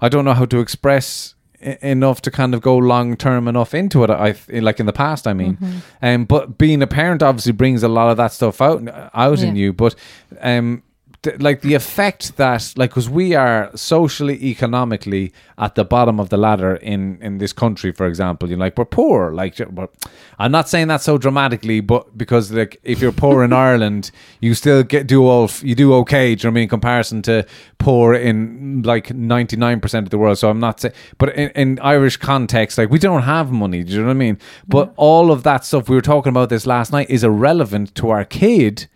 I don't know how to express enough to kind of go long term enough into it. I like in the past, I mean, um, but being a parent obviously brings a lot of that stuff out out in you. But um, th- like the effect that like because we are socially, economically at the bottom of the ladder in in this country, for example, you know, like we're poor. Like we're, I'm not saying that so dramatically, but because like if you're poor in Ireland, you still get do all f- you do okay. Do you know what I mean? In comparison to poor in like 99 percent of the world. So I'm not saying, but in, in Irish context, like we don't have money. Do you know what I mean? But all of that stuff we were talking about this last night is irrelevant to our kid.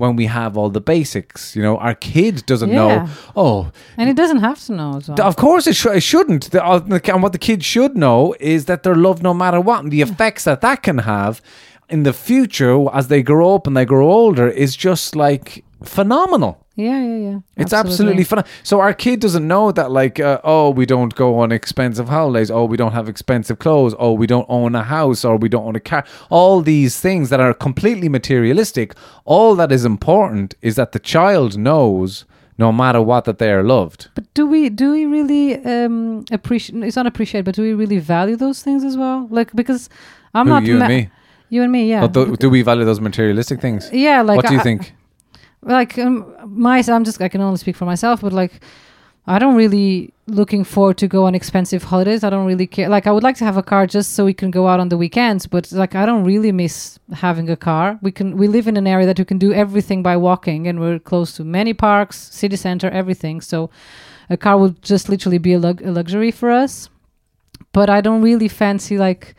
When we have all the basics, you know, our kid doesn't know. Oh, And it doesn't have to know as well. of course, it, sh- it shouldn't. The, uh, and what the kid should know is that they're loved no matter what. And the effects that that can have in the future as they grow up and they grow older is just like phenomenal. Yeah, yeah, yeah. It's absolutely fun. So our kid doesn't know that, like, uh, oh, we don't go on expensive holidays. Oh, we don't have expensive clothes. Oh, we don't own a house or we don't own a car. All these things that are completely materialistic. All that is important is that the child knows, no matter what, that they are loved. But do we do we really um appreciate? It's not appreciate, but do we really value those things as well? Like because I'm Who, not you ma- and me. You and me, yeah. Do, do we value those materialistic things? yeah, like what do you I- think? Like um, my I'm just I can only speak for myself, but like I don't really looking forward to go on expensive holidays. I don't really care. Like I would like to have a car just so we can go out on the weekends, but like I don't really miss having a car. We can we live in an area that we can do everything by walking, and we're close to many parks, city center, everything. So a car would just literally be a, lug- a luxury for us. But I don't really fancy like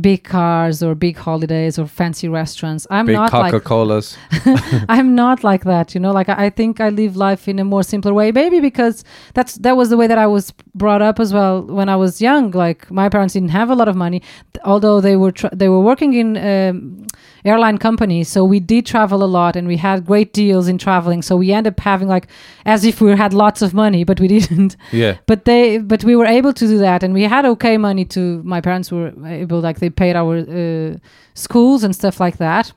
big cars or big holidays or fancy restaurants. I'm Big not like Coca Colas. I'm not like that, you know. Like I, I think I live life in a more simpler way, maybe because that's that was the way that I was brought up as well when I was young. Like my parents didn't have a lot of money, although they were tr- they were working in um, airline companies, so we did travel a lot and we had great deals in traveling. So we ended up having like as if we had lots of money, but we didn't. yeah. But they, but we were able to do that, and we had okay money to. My parents were able, like they paid our uh, schools and stuff like that.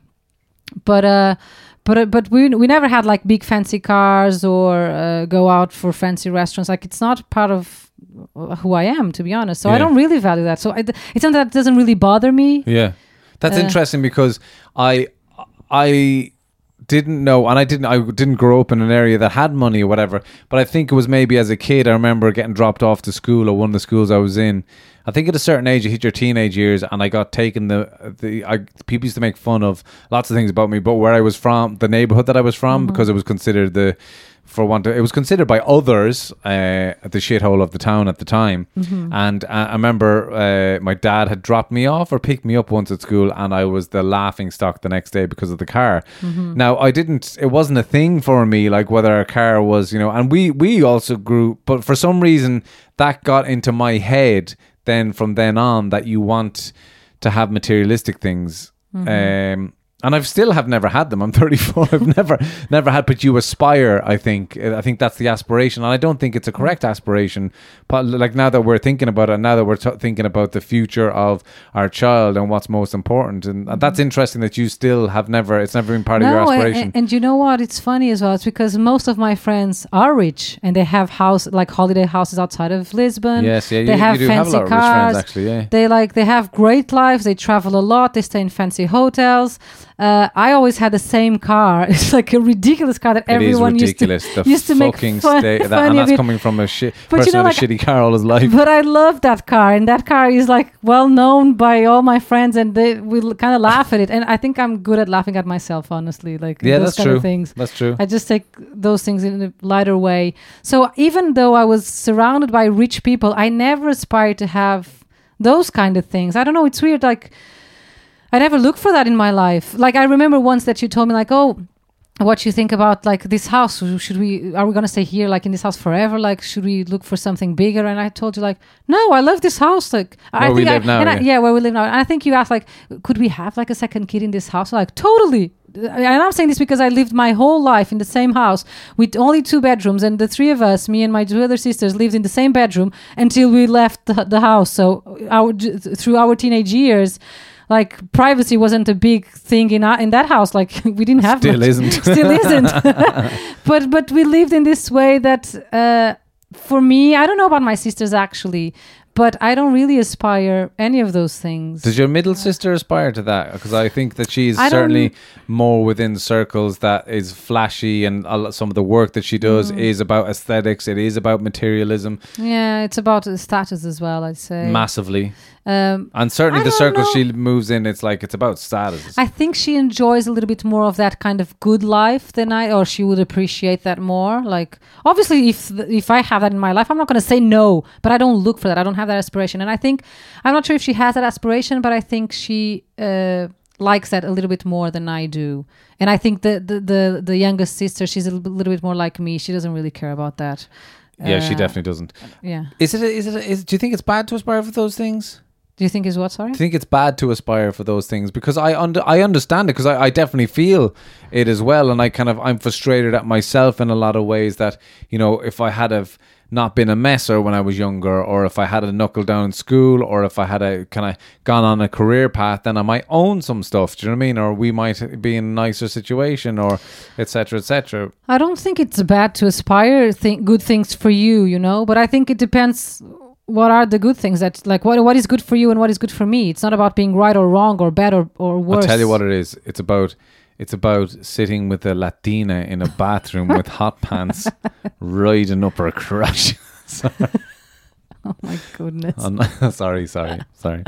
But uh, but uh, but we we never had like big fancy cars or uh, go out for fancy restaurants. Like it's not part of who I am, to be honest. So I don't really value that. So I, it's something that doesn't really bother me. Yeah. That's Uh, interesting because I I didn't know and I didn't I didn't grow up in an area that had money or whatever, but I think it was maybe as a kid I remember getting dropped off to school or one of the schools I was in. I think at a certain age you hit your teenage years and I got taken the the I people used to make fun of lots of things about me, but where I was from, the neighborhood that I was from because it was considered the for one, it was considered by others uh, the shithole of the town at the time. And uh, I remember uh, my dad had dropped me off or picked me up once at school, and I was the laughing stock the next day because of the car. Now I didn't; it wasn't a thing for me, like whether a car was, you know. And we we also grew, but for some reason that got into my head. Then from then on, that you want to have materialistic things. Um, and I've still have never had them. I'm 34. I've never never had, but you aspire. I think I think that's the aspiration, and I don't think it's a correct aspiration. But like now that we're thinking about it, now that we're t- thinking about the future of our child and what's most important, and that's interesting that you still have never. It's never been part of your Mm-hmm. No, aspiration. a- and, you know what? It's funny as well. It's because most of my friends are rich and they have house like holiday houses outside of Lisbon. yes, yeah, they you, have you do have a fancy lot of rich cars. friends actually. Yeah. They like they have great lives. They travel a lot. They stay in fancy hotels. Uh, I always had the same car. It's like a ridiculous car that It everyone used to the used to make fucking fun, state that, funny and that's coming from a shit But you person know, with a shitty car all his life. But I love that car, and that car is like well known by all my friends, and they will kind of laugh at it. And I think I'm good at laughing at myself, honestly. Like yeah, those that's kind true. of things. That's true. I just take those things in a lighter way. So even though I was surrounded by rich people, I never aspired to have those kind of things. I don't know. It's weird. Like I never looked for that in my life. Like I remember once that you told me, like, oh. What you think about like this house? Should we are we gonna stay here like in this house forever? Like should we look for something bigger? And I told you like no, I love this house. Like I Where we think I- live now, and I- yeah. yeah, where we live now. And I think you asked like, could we have like a second kid in this house? Like totally. And I'm saying this because I lived my whole life in the same house with only two bedrooms, and the three of us, me and my two other sisters, lived in the same bedroom until we left the, the house. So our through our teenage years. Like privacy wasn't a big thing in our, in that house. Like we didn't have Still much. isn't. Still isn't. but but we lived in this way that uh, for me, I don't know about my sisters actually, but I don't really aspire any of those things. Does your middle sister aspire to that? Because I think that she's I certainly more within circles that is flashy, and some of the work that she does Mm. is about aesthetics. It is about materialism yeah, it's about uh, status as well. I'd say. massively, Um, and certainly I the circle know. she moves in, it's like it's about status. I think she enjoys a little bit more of that kind of good life than I, or she would appreciate that more. Like, obviously, if if I have that in my life, I'm not going to say no, but I don't look for that. I don't have that aspiration, and I think I'm not sure if she has that aspiration, but I think she uh, likes that a little bit more than I do. And I think the the the, the youngest sister, she's a little, bit more like me. She doesn't really care about that. yeah, she Uh, definitely doesn't. Yeah. Is it? A, is it? A, is, do you think it's bad to aspire for those things? Do you think is what? Sorry. I think it's bad to aspire for those things because I under I understand it because I, I definitely feel it as well and I kind of I'm frustrated at myself in a lot of ways that you know if I had have not been a messer when I was younger or if I had a knuckle down in school or if I had a kind of gone on a career path then I might own some stuff do you know what I mean or we might be in a nicer situation or etc etc I don't think it's bad to aspire th- good things for you, you know, but I think it depends what are the good things that like what what is good for you and what is good for me. It's not about being right or wrong or bad or, or worse. I'll tell you what it is it's about it's about sitting with a Latina in a bathroom with hot pants riding up her crotch Oh my goodness. On, sorry, sorry, sorry.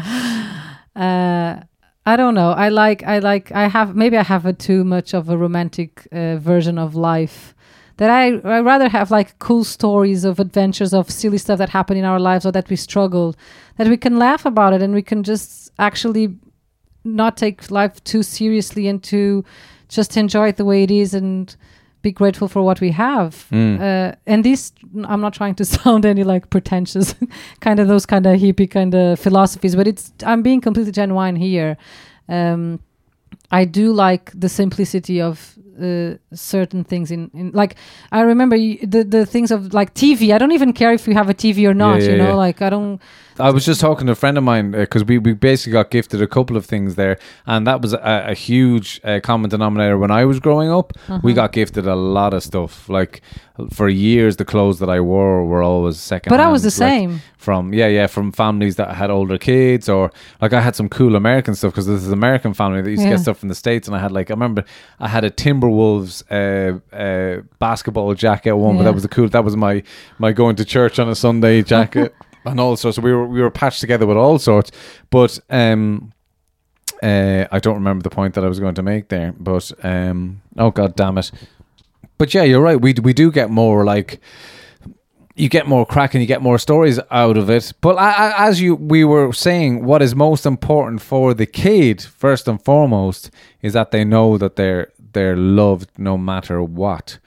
Uh I don't know. I like I like I have maybe I have a too much of a romantic uh, version of life. That I I rather have like cool stories of adventures of silly stuff that happen in our lives or that we struggled that we can laugh about it and we can just actually not take life too seriously and to just enjoy it the way it is and be grateful for what we have. Mm. Uh, and this, I'm not trying to sound any like pretentious, kind of those kind of hippie kind of philosophies, but it's I'm being completely genuine here. Um, I do like the simplicity of uh, certain things in, in like I remember y- the the things of like TV. I don't even care if you have a TV or not. yeah, you know, yeah. like I don't. I was just talking to a friend of mine because we, we basically got gifted a couple of things there, and that was a, a huge uh, common denominator when I was growing up. Uh-huh. We got gifted a lot of stuff. Like for years, the clothes that I wore were always second. But I was the like, same. from yeah yeah from families that had older kids or like I had some cool American stuff because this is American family that used to get stuff from the states and I had like I remember I had a Timberwolves uh, uh, basketball jacket one but that was the cool that was my my going to church on a Sunday jacket and all sorts. So we were we were patched together with all sorts but um uh, I don't remember the point that I was going to make there but um oh god damn it. But yeah you're right we we do get more like you get more crack and you get more stories out of it. But as you we were saying, what is most important for the kid, first and foremost, is that they know that they're they're loved no matter what.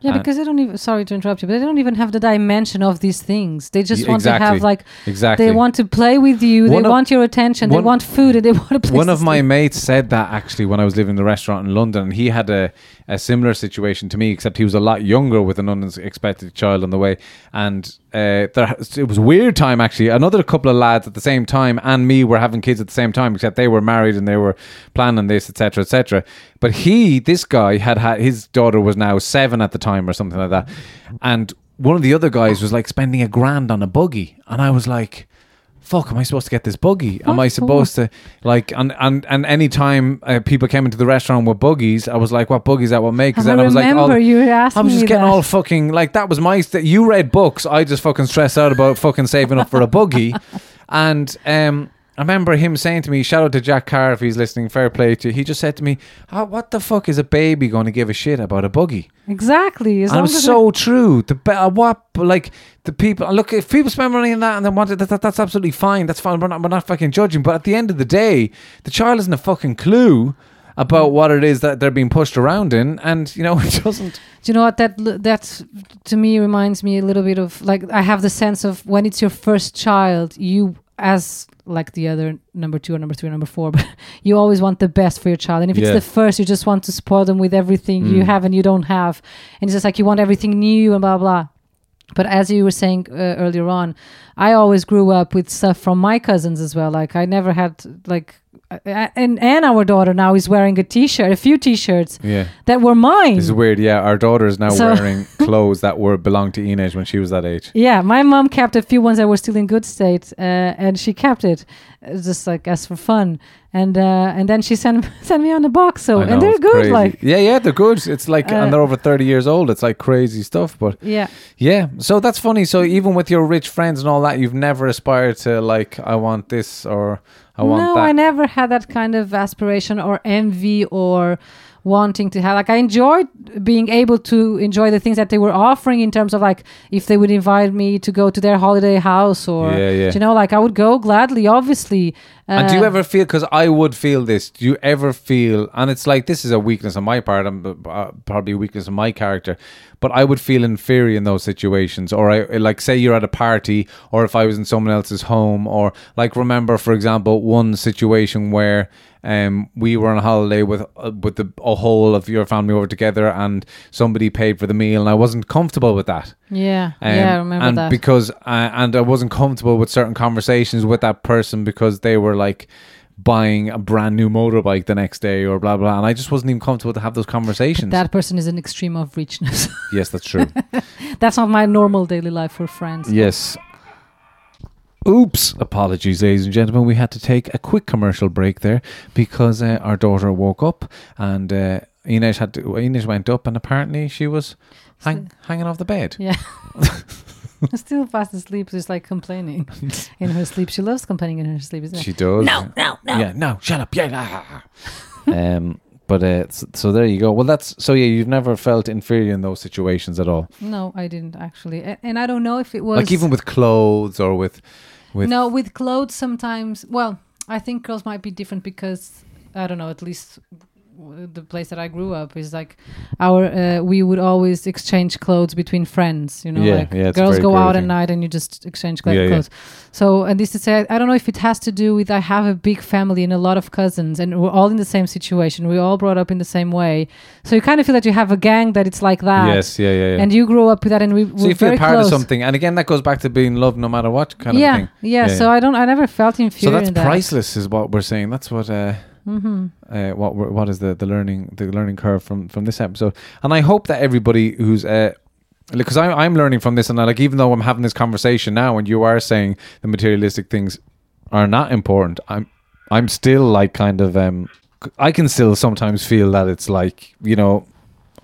Yeah, And- because they don't even. Sorry to interrupt you, but they don't even have the dimension of these things. They just want to have like exactly. they want to play with you. One they of- want your attention. one- they want food, and they want a place. One of my mates said that actually when I was living in the restaurant in London, he had a, a similar situation to me, except he was a lot younger with an unexpected child on the way, and uh, there, it was a weird time actually. Another couple of lads at the same time and me were having kids at the same time, except they were married and they were planning this, etc., etc. But he, this guy, had had his daughter was now seven at the time or something like that, and one of the other guys was like spending a grand on a buggy, and I was like fuck, am I supposed to get this buggy? Am I supposed to like and and and any time uh, people came into the restaurant with buggies, I was like, what buggies that what make? I then I was like, all, you were asking I was just getting that. all fucking like that was my st- you read books. I just fucking stressed out about fucking saving up for a buggy, and um. I remember him saying to me, shout out to Jack Carr if he's listening, fair play to you. He just said to me, oh, what the fuck is a baby going to give a shit about a buggy? Exactly. As and it was as so true. The be- uh, what like the people look if people spend money on that and they want it, that, that, that's absolutely fine. That's fine. We're not we're not fucking judging. But at the end of the day, the child isn't a fucking clue about what it is that they're being pushed around in, and you know it doesn't. Do you know what that that to me reminds me a little bit of like I have the sense of when it's your first child, you as like the other number two or number three or number four, but you always want the best for your child. And if Yeah. it's the first, you just want to spoil them with everything you Mm. have and you don't have, and it's just like you want everything new and blah blah. But as you were saying uh, earlier on, I always grew up with stuff from my cousins as well. Like I never had like, uh, and and our daughter now is wearing a T-shirt, a few T-shirts Yeah, that were mine. this is weird. Yeah, our daughter is now So- wearing clothes that were belonged to Inez when she was that age. Yeah, my mom kept a few ones that were still in good state, uh, and she kept it uh, just like as for fun. And uh, and then she sent sent me on a box. So know, and they're good. crazy. Like yeah, yeah, they're good. It's like, Uh, and they're over thirty years old. It's like crazy stuff, but. yeah, Yeah, so that's funny. So even with your rich friends and all that, you've never aspired to like, I want this or I want no, that. I never had that kind of aspiration or envy or wanting to have like I enjoyed being able to enjoy the things that they were offering in terms of like if they would invite me to go to their holiday house or Yeah, yeah. you know like I would go gladly obviously and do you Uh, ever feel? Because I would feel this. Do you ever feel? And it's like this is a weakness on my part. and uh, probably a weakness of my character. But I would feel inferior in those situations. Or I like say you're at a party, or if I was in someone else's home, or like remember, for example, one situation where. Um, we were on a holiday with uh, with the a whole of your family over together, and somebody paid for the meal, and I wasn't comfortable with that. yeah Um, yeah I remember and that because uh, and I wasn't comfortable with certain conversations with that person because they were like buying a brand new motorbike the next day or blah blah and I just wasn't even comfortable to have those conversations. that person is an extreme of richness yes, that's true. That's not my normal daily life for friends. yes. Oops. Apologies, ladies and gentlemen. We had to take a quick commercial break there because uh, our daughter woke up and uh, Inez had to, Inez went up and apparently she was hang, hanging off the bed. Yeah. Still fast asleep, just like complaining in her sleep. She loves complaining in her sleep, isn't it? She does. No, no, no. Yeah, no, shut up. Yeah. um, but uh, so, so there you go. Well, that's so. Yeah, you've never felt inferior in those situations at all. no, I didn't actually, A- and I don't know if it was Like even with clothes or with with no with clothes. Sometimes, well, I think girls might be different because I don't know. At least the place that I grew up is like our uh, we would always exchange clothes between friends. You know, Yeah, like yeah, girls go out at night and you just exchange Yeah, clothes. So, and this to say, I don't know if it has to do with I have a big family and a lot of cousins, and we're all in the same situation. We're all brought up in the same way, so you kind of feel that you have a gang that it's like that. yes, yeah, yeah. And you grew up with that, and we so you feel part close. of something, and again, that goes back to being loved no matter what kind of thing. yeah, Yeah, So. I don't, I never felt inferior. So that's in that. priceless, is what we're saying. That's what. Uh, Mm-hmm. uh, what what is the, the learning the learning curve from from this episode and i hope that everybody who's uh because I'm, I'm learning from this and I, like even though i'm having this conversation now and you are saying the materialistic things are not important i'm i'm still like kind of um i can still sometimes feel that it's like you know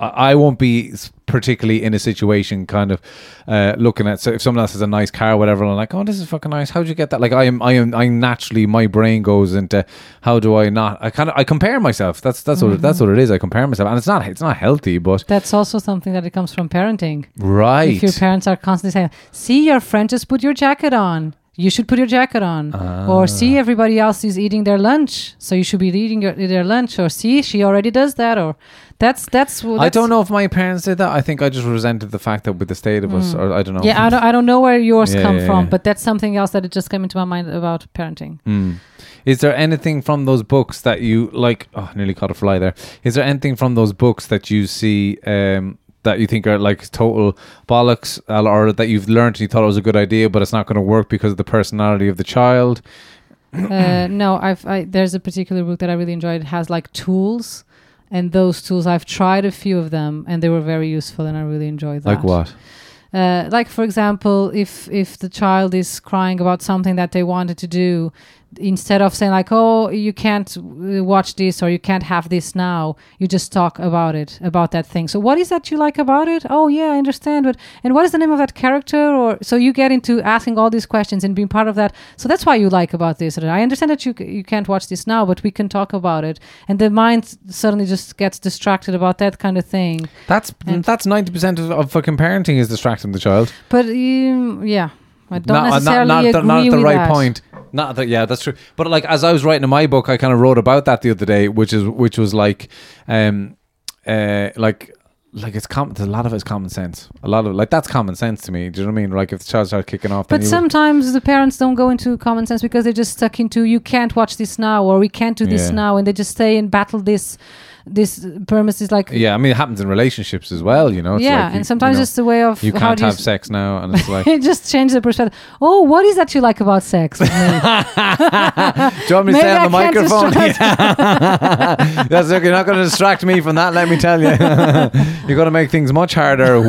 I won't be particularly in a situation kind of uh, looking at so if someone else has a nice car whatever I'm like oh this is fucking nice. How'd you get that? Like I am I am I naturally my brain goes into how do I not? I kind of I compare myself. That's that's what it, that's what it is. I compare myself. And it's not it's not healthy but That's also something that it comes from parenting. right. If your parents are constantly saying, "See, your friend just put your jacket on," you should put your jacket on Ah. or see everybody else is eating their lunch so you should be eating your, their lunch or see she already does that or that's that's, what I don't know if my parents did that. I think I just resented the fact that with the state of us, or I don't know. Mm. yeah I don't, I don't know where yours Yeah, come yeah, from yeah. but that's something else that it just came into my mind about parenting Mm. Is there anything from those books that you like? Oh, I nearly caught a fly there. Is there anything from those books that you see um, that you think are like total bollocks, or that you've learned and you thought it was a good idea, but it's not going to work because of the personality of the child? uh, no, I've I, there's a particular book that I really enjoyed. It has like tools, and those tools I've tried a few of them, and they were very useful, and I really enjoyed that. Like what? Uh, like for example, if if the child is crying about something that they wanted to do, instead of saying like, "Oh, you can't uh, watch this" or "You can't have this now," you just talk about it, about that thing. So, what is that you like about it? Oh, yeah, I understand. But and what is the name of that character? Or so you get into asking all these questions and being part of that. So that's why you like about this. I understand that you you can't watch this now, but we can talk about it. And the mind suddenly just gets distracted about that kind of thing. That's And- that's ninety percent of, of fucking parenting is distracting the child. But um, yeah, I don't not, necessarily not, not, agree not at the with right that. point. Not that, yeah, that's true. But like as I was writing in my book, I kind of wrote about that the other day, which is which was like, um, uh, like. Like it's common, a lot of it's common sense. A lot of like that's common sense to me. Do you know what I mean? Like if the child starts kicking off, But you would- sometimes the parents don't go into common sense because they're just stuck into you can't watch this now or we can't do this Yeah. now, and they just stay and battle this this premise is like yeah, I mean it happens in relationships as well. You know, it's yeah, like you- and sometimes you know, it's the way of you can't do you have sex now, and it's like, it just changes the perspective. Oh, what is that you like about sex? do you want me to stay on I the microphone? Yeah. That's okay. You're not going to distract me from that. Let me tell you, you're going to make things much harder.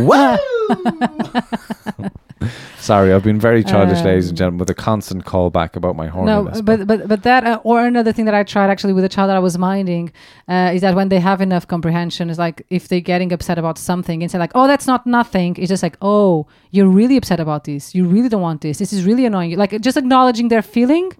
Sorry, I've been very childish, ladies and Um, gentlemen, with a constant callback about my no, horniness. but but but that uh, or another thing that I tried actually with a child that I was minding uh, is that when they have enough comprehension, is like if they're getting upset about something and say like, oh, that's not nothing. It's just like, oh, you're really upset about this. You really don't want this. This is really annoying you. Like just acknowledging their feeling,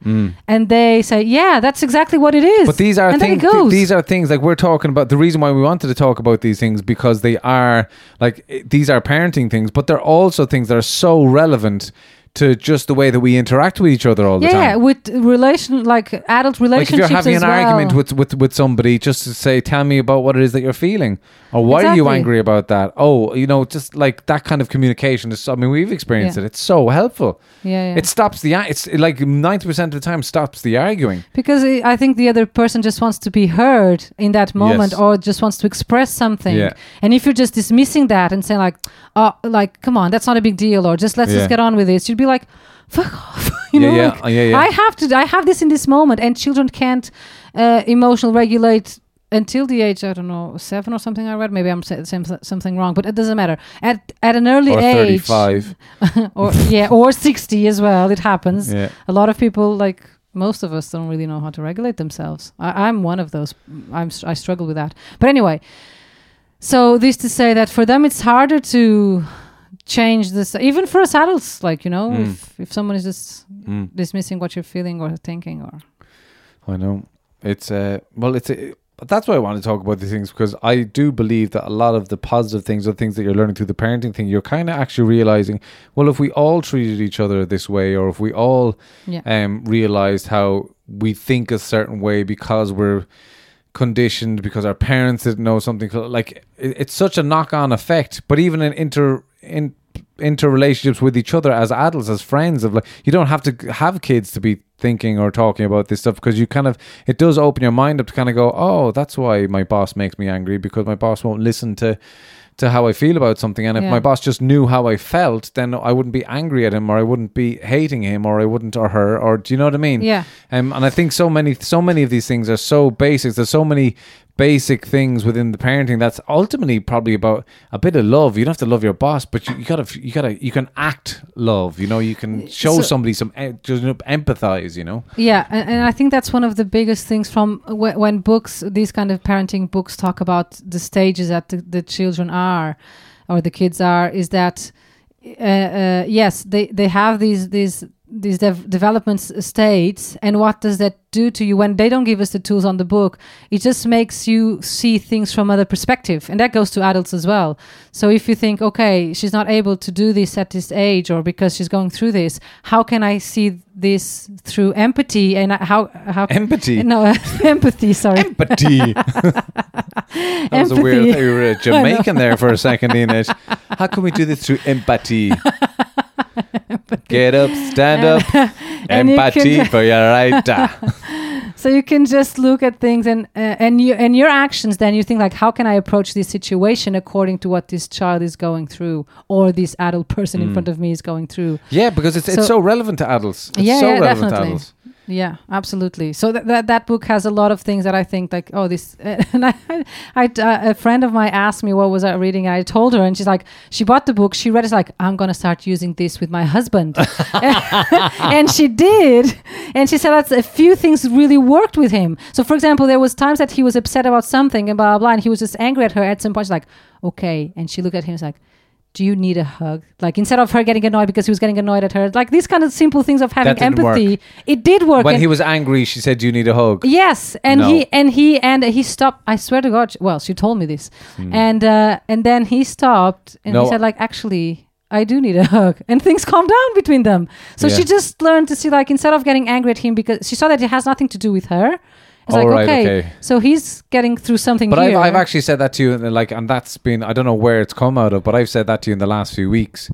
and they say, yeah, that's exactly what it is. Mm. But these are and things. it goes. these are things like we're talking about. The reason why we wanted to talk about these things because they are like these are parenting things, but they're also things that are so relevant to just the way that we interact with each other all the yeah, time. yeah, with relation like adult like if you're having an well. argument with, with with somebody just to say tell me about what it is that you're feeling or why are you angry about that oh you know just like that kind of communication is i mean we've experienced Yeah. it it's so helpful yeah, yeah. it stops the it's like 90% of the time stops the arguing Because I I think the other person just wants to be heard in that moment Yes. or just wants to express something. Yeah. And if you're just dismissing that and saying like, oh, like, come on, that's not a big deal or just let's just get on with this, you'd be like, fuck off. you Yeah, know, yeah, like, uh, yeah, yeah. I have to, I have this in this moment and children can't uh, emotional regulate until the age, I don't know, seven or something I read. Maybe I'm saying something wrong, but it doesn't matter. At, at an early or age, 35 or yeah, or 60 as well, it happens yeah a lot of people like most of us don't really know how to regulate themselves I, i'm one of those i'm i struggle with that but anyway so this to say that for them it's harder to change this even for us adults like you know Mm. if if someone is just Mm. dismissing what you're feeling or thinking or I know. It's uh well it's a, that's why I want to talk about these things because I do believe that a lot of the positive things or things that you're learning through the parenting thing, you're kind of actually realizing, well, if we all treated each other this way, or if we all yeah um realized how we think a certain way because we're conditioned because our parents didn't know something like it's such a knock-on effect but even in inter in into relationships with each other as adults as friends of like you don't have to have kids to be thinking or talking about this stuff because you kind of it does open your mind up to kind of go oh that's why my boss makes me angry because my boss won't listen to to how I feel about something and if Yeah. my boss just knew how I felt then I wouldn't be angry at him or I wouldn't be hating him or I wouldn't or her or do you know what I mean yeah um, and I think so many, so many of these things are so basic. There's so many basic things within the parenting that's ultimately probably about a bit of love. You don't have to love your boss, but you, you gotta, you gotta, you can act love. You know, you can show So- somebody some, just empathize. You know, Yeah, and, and I think that's one of the biggest things from when, when books, these kind of parenting books, talk about the stages that the, the children are, or the kids are, is that uh, uh, yes, they they have these these these dev- development states and what does that do to you when they don't give us the tools on the book it just makes you see things from other perspective and that goes to adults as well so if you think okay she's not able to do this at this age or because she's going through this how can i see this through empathy and how how Empathy? no empathy sorry Empathy. that was a weird. You were a Jamaican there for a second, in it How can we do this through empathy? Get up, stand up, And empathy for your right. so you can just look at things and uh, and you and your actions then you think like how can i approach this situation according to what this child is going through or this adult person Mm. in front of me is going through Yeah, because it's it's So- so relevant to adults. It's Yeah, so yeah, relevant to definitely. adults. Yeah absolutely. So that, that that book has a lot of things that i think like oh this and i, I uh, a friend of mine asked me what was i reading. I told her and she's like she bought the book. She read it like i'm gonna start using this with my husband. And she did and she said that a few things really worked with him. So for example there was times that he was upset about something and blah blah blah and he was just angry at her at some point. She's like okay and she looked at him and was like do you need a hug like instead of her getting annoyed because he was getting annoyed at her like these kind of simple things of having didn't work. empathy it did work When he was angry, she said, "Do you need a hug?" Yes, and No. he and he and he stopped. I swear to God. Well, she told me this, and uh, and then he stopped and Hmm. No. he said like, actually, I do need a hug, and things calmed down between them. So Yeah. she just learned to see like instead of getting angry at him because she saw that it has nothing to do with her. It's Oh, like right, okay, okay. so he's getting through something But. I've, I've actually said that to you, and like, and that's been I don't know where it's come out of, but I've said that to you in the last few weeks.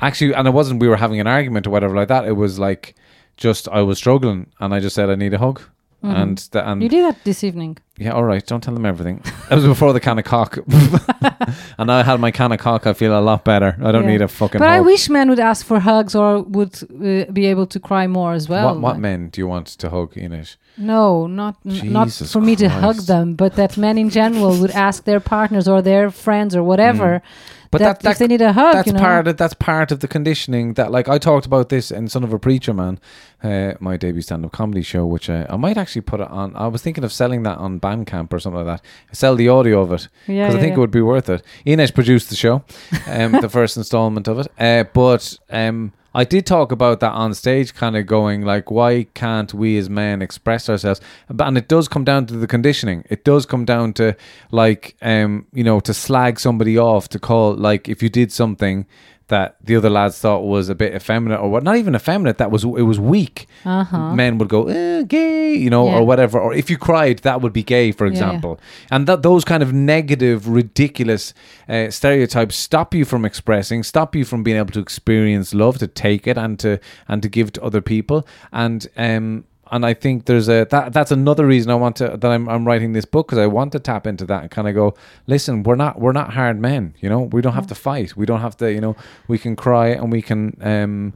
Actually, and it wasn't we were having an argument or whatever like that. It was like just I was struggling, and I just said I need a hug, and the, and Mm-hmm. you did that this evening. yeah, all right, don't tell them everything. That was before the can of cock, and now I had my can of cock. I feel a lot better. I don't Yeah. need a fucking. But I wish men would ask for hugs or would uh, be able to cry more as well. what, what men do you want to hug, Inez? No, not n- not for me to hug them, but that men in general would ask their partners or their friends or whatever. Mm. But that, that- if they need a hug, that's you know. part of that's part of the conditioning that like I talked about this in Son of a Preacher Man, uh, my debut stand-up comedy show, which uh, I might actually put it on. I was thinking of selling that on Bandcamp or something like that. Sell the audio of it because Yeah, I think yeah. it would be worth it. Inez produced the show, um, the first installment of it, uh, but um. I did talk about that on stage, kind of going like, why can't we as men express ourselves? And it does come down to the conditioning. It does come down to like, um, you know, to slag somebody off, to call like if you did something that the other lads thought was a bit effeminate or what, not even effeminate, that was it was weak. Uh-huh. Men would go, eh, gay, you know, Yeah. or whatever. Or if you cried, that would be gay, for Yeah, yeah. example. And that those kind of negative, ridiculous uh, stereotypes stop you from expressing, stop you from being able to experience love, to take it and to and to give to other people. And um and I think there's a that that's another reason I want to that I'm I'm writing this book because I want to tap into that and kind of go, listen, we're not we're not hard men, you know. We don't have to fight. We don't have to, you know. We can cry and we can um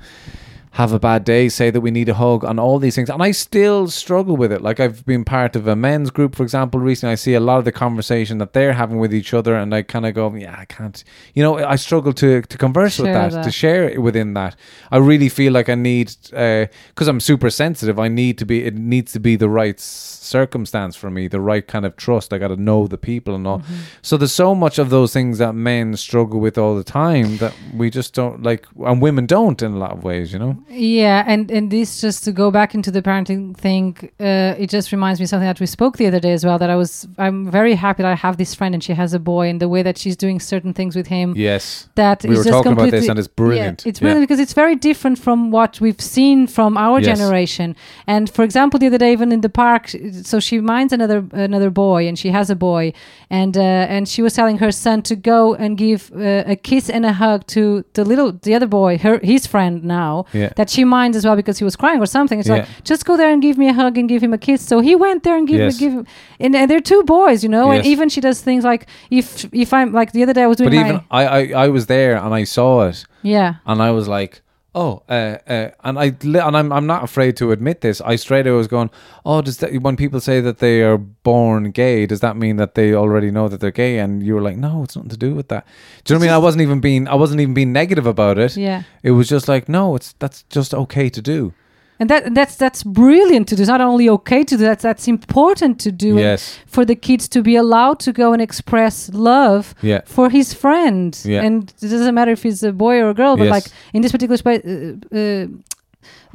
have a bad day, say that we need a hug, and all these things. And I still struggle with it. Like I've been part of a men's group, for example, recently. I see a lot of the conversation that they're having with each other, and I kind of go, yeah, I can't. You know, I struggle to to converse with that, that. to share it within that. I really feel like I need, because I'm super sensitive. I need to be. It needs to be the right circumstance for me, the right kind of trust. I got to know the people and all. Mm-hmm. So there's so much of those things that men struggle with all the time that we just don't like, and women don't in a lot of ways. You know. Yeah, and and this just to go back into the parenting thing, uh, it just reminds me of something that we spoke the other day as well. That I was, I'm very happy that I have this friend and she has a boy, and the way that she's doing certain things with him. Yes. That We is were just talking about this and it's brilliant. Yeah, it's Yeah. brilliant because it's very different from what we've seen from our Yes. generation. And for example, the other day, even in the park, so she minds another another boy, and she has a boy, and uh, and she was telling her son to go and give uh, a kiss and a hug to the little the other boy, her his friend now, Yeah. That she minds as well because he was crying or something. It's like just go there and give me a hug and give him a kiss. So he went there and give Yes. give him, and, and they're two boys, you know. And even she does things like if if I'm like the other day I was doing But even I, I, I was there and I saw it yeah. and I was like, oh, uh, uh, and I li- and I'm I'm not afraid to admit this. I straight away was going, oh, does that when people say that they are born gay, does that mean that they already know that they're gay? And you were like, no, it's nothing to do with that. Do you know what I mean? I wasn't even being I wasn't even being negative about it. Yeah. It was just like, no, it's that's just okay to do. And that that's that's brilliant to do. It's not only okay to do that, that's important to do. Yes. For the kids to be allowed to go and express love Yeah. for his friend. Yeah. And it doesn't matter if he's a boy or a girl, but Yes. like in this particular space, uh, uh,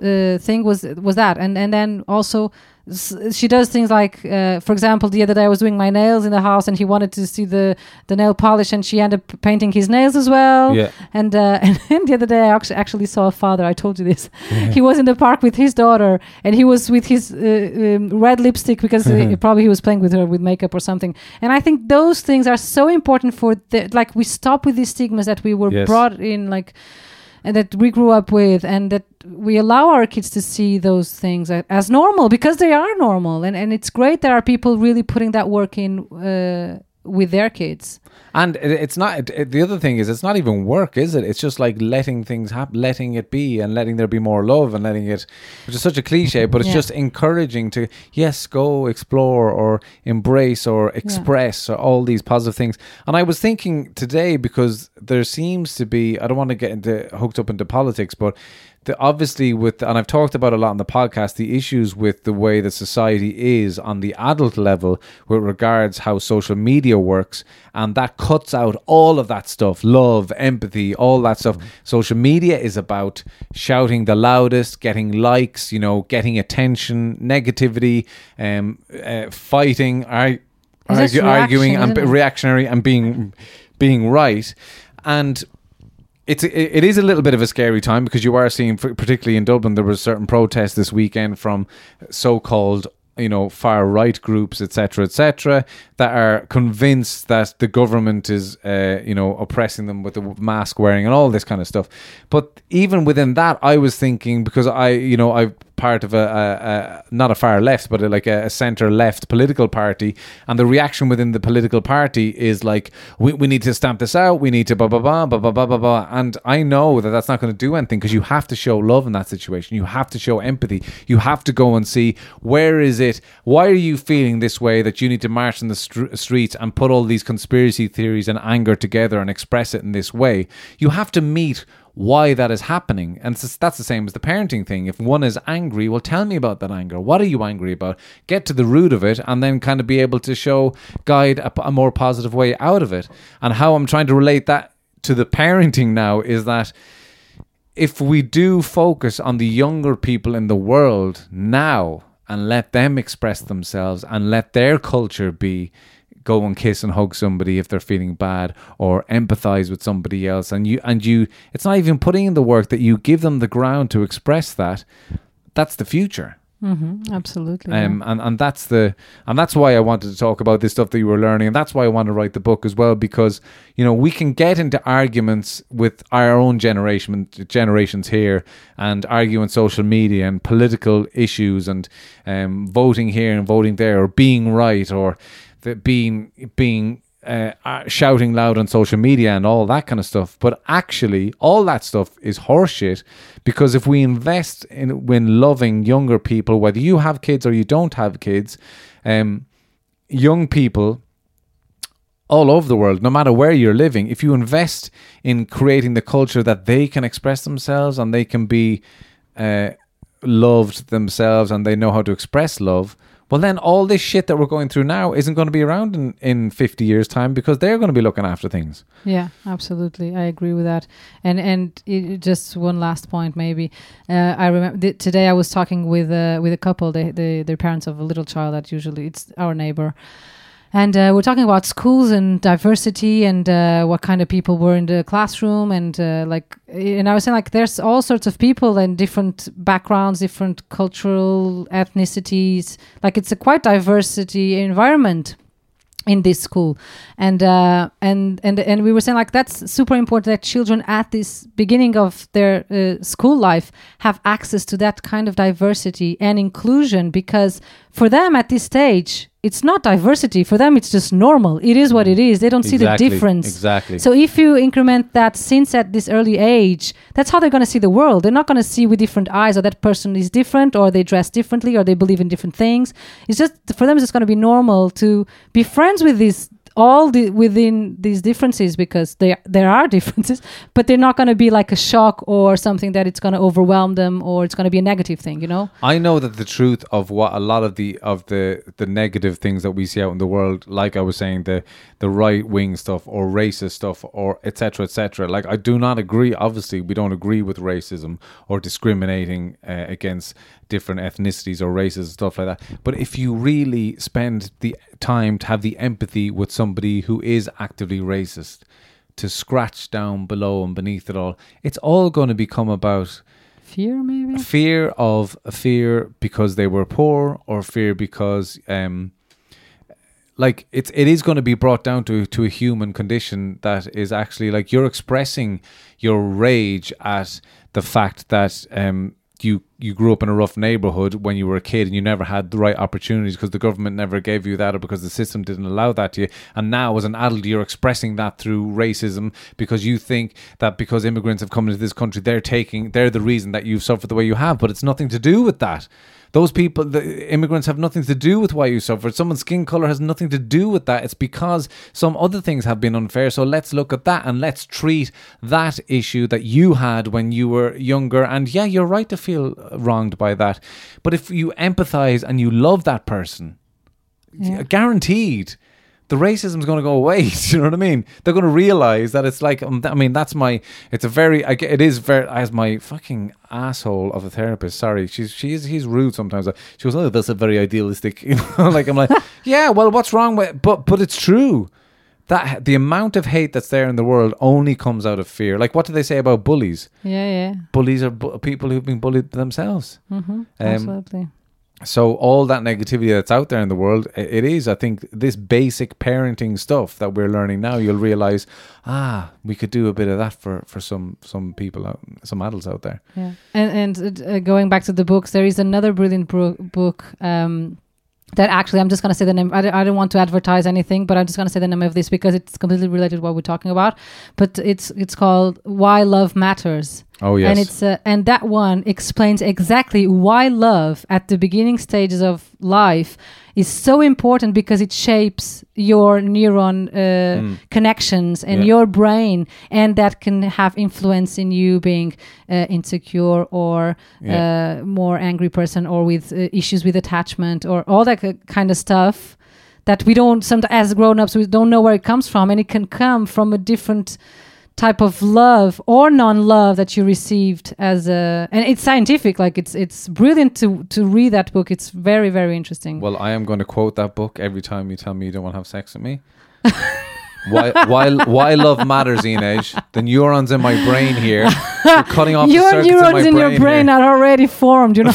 uh, thing was was that, and and then also she does things like, uh, for example, the other day I was doing my nails in the house, and he wanted to see the the nail polish, and she ended up painting his nails as well. Yeah. And uh, and the other day I actually actually saw a father. I told you this. he was in the park with his daughter, and he was with his uh, um, red lipstick because uh, probably he was playing with her with makeup or something. And I think those things are so important for the like we stop with these stigmas that we were Yes. brought in like and that we grew up with and that we allow our kids to see those things as normal because they are normal. And, and it's great there are people really putting that work in uh, with their kids And it, it's not. It, it- the other thing is, it's not even work, is it? It's just like letting things happen, letting it be, and letting there be more love, and letting it. Which is such a cliche, but it's Yeah. just encouraging to yes, go explore or embrace or express or all these positive things. And I was thinking today because there seems to be. I don't want to get into hooked up into politics, but. The, obviously, with and I've talked about a lot in the podcast, the issues with the way that society is on the adult level with regards how social media works, and that cuts out all of that stuff love, empathy, all that stuff. Social media is about shouting the loudest, getting likes, you know, getting attention, negativity, um, uh, fighting, ar- argu- arguing, and reactionary, and being being right, and it's it, is a little bit of a scary time because you are seeing, particularly in Dublin, there was certain protests this weekend from so-called you know far right groups, etc., etc., that are convinced that the government is uh, you know oppressing them with the mask wearing and all this kind of stuff. But even within that, I was thinking because I you know I'm part of a, a, a not a far left, but a, like a, center left political party, and the reaction within the political party is like we, we need to stamp this out, we need to blah blah blah blah blah blah blah blah. And I know that that's not going to do anything because you have to show love in that situation. You have to show empathy. You have to go and see where is it. Why are you feeling this way that you need to march in the str- streets and put all these conspiracy theories and anger together and express it in this way? You have to meet why that is happening. And that's the same as the parenting thing. If one is angry, well, tell me about that anger. What are you angry about? Get to the root of it and then kind of be able to show, guide a, a more positive way out of it. And how I'm trying to relate that to the parenting now is that if we do focus on the younger people in the world now and let them express themselves and let their culture be go and kiss and hug somebody if they're feeling bad or empathize with somebody else. And you and you it's not even putting in the work that you give them the ground to express that. That's the future. Mm-hmm, absolutely yeah. um, and and that's the and that's why I wanted to talk about this stuff that you were learning, and that's why I want to write the book as well because you know we can get into arguments with our own generation generations here and argue on social media and political issues and um, voting here and voting there or being right or being being uh, uh, shouting loud on social media and all that kind of stuff. But actually, all that stuff is horseshit because if we invest in when loving younger people, whether you have kids or you don't have kids, um, young people all over the world, no matter where you're living, if you invest in creating the culture that they can express themselves and they can be uh, loved themselves and they know how to express love, well, then all this shit that we're going through now isn't going to be around in, in 50 years' time because they're going to be looking after things. Yeah, absolutely. I agree with that. And and it, just one last point, maybe. Uh, I remember th- today I was talking with uh, with a couple. They they parents of a little child that usually it's our neighbor. And uh, we're talking about schools and diversity and uh, what kind of people were in the classroom and uh, like and I was saying like there's all sorts of people and different backgrounds, different cultural ethnicities. Like it's a quite diversity environment in this school and uh, and and and we were saying like that's super important that children at this beginning of their uh, school life have access to that kind of diversity and inclusion because for them at this stage it's not diversity. For them it's just normal. It is what mm. it is. They don't see the Exactly, difference. Exactly. so if you increment that since at this early age that's how they're going to see the world. They're not going to see with different eyes or that person is different or they dress differently or they believe in different things. It's just for them it's just going to be normal to be friends with these all the within these differences because there there are differences, but they're not going to be like a shock or something that it's going to overwhelm them or it's going to be a negative thing. You know. I know that the truth of what a lot of the of the the negative things that we see out in the world, like I was saying, the the right wing stuff or racist stuff or etc. etc. Like I do not agree. Obviously, we don't agree with racism or discriminating uh, against different ethnicities or races and stuff like that. But if you really spend the time to have the empathy with somebody who is actively racist, to scratch down below and beneath it all, it's all going to become about Fear, maybe. fear of fear because they were poor or fear because um like it's it is going to be brought down to to a human condition that is actually like you're expressing your rage at the fact that um you you grew up in a rough neighborhood when you were a kid and you never had the right opportunities because the government never gave you that or because the system didn't allow that to you. And now as an adult you're expressing that through racism because you think that because immigrants have come into this country they're taking they're the reason that you've suffered the way you have. But it's nothing to do with that those people, the immigrants, have nothing to do with why you suffered. Someone's skin color has nothing to do with that. It's because some other things have been unfair. So let's look at that and let's treat that issue that you had when you were younger. And yeah, you're right to feel wronged by that. But if you empathize and you love that person, guaranteed the racism's going to go away. Do you know what I mean? They're going to realize that it's like, um, I mean, that's my, it's a very, I it is very, as my fucking asshole of a therapist. Sorry, she's, she's, he's rude sometimes. She goes, oh, that's a very idealistic, you know, like, I'm like, yeah, well, what's wrong with, but, but it's true. That the amount of hate that's there in the world only comes out of fear. Like, what do they say about bullies? Yeah, yeah. Bullies are bu- people who've been bullied themselves. Mm-hmm. Um, Absolutely. So all that negativity that's out there in the world it is I think this basic parenting stuff that we're learning now, you'll realize, ah, we could do a bit of that for for some some people, out, some adults out there. Yeah, and and uh, going back to the books, there is another brilliant bro- book um, that actually I'm just going to say the name. I don't, I don't want to advertise anything, but I'm just going to say the name of this because it's completely related to what we're talking about. But it's it's called Why Love Matters. Oh yes, And it's uh, and that one explains exactly why love at the beginning stages of life is so important because it shapes your neuron uh, connections and Mm. Yeah. your brain, and that can have influence in you being uh, insecure or Yeah. uh, more angry person or with uh, issues with attachment or all that ki- kind of stuff that we don't sometimes as grown-ups we don't know where it comes from and it can come from a different type of love or non-love that you received as a and it's scientific like it's it's brilliant to to read that book it's very very interesting well, I am going to quote that book every time you tell me you don't want to have sex with me. why, why, why love matters, Inez? The neurons in my brain here, you're cutting off the your circuits neurons in, my in your brain here. are already formed you know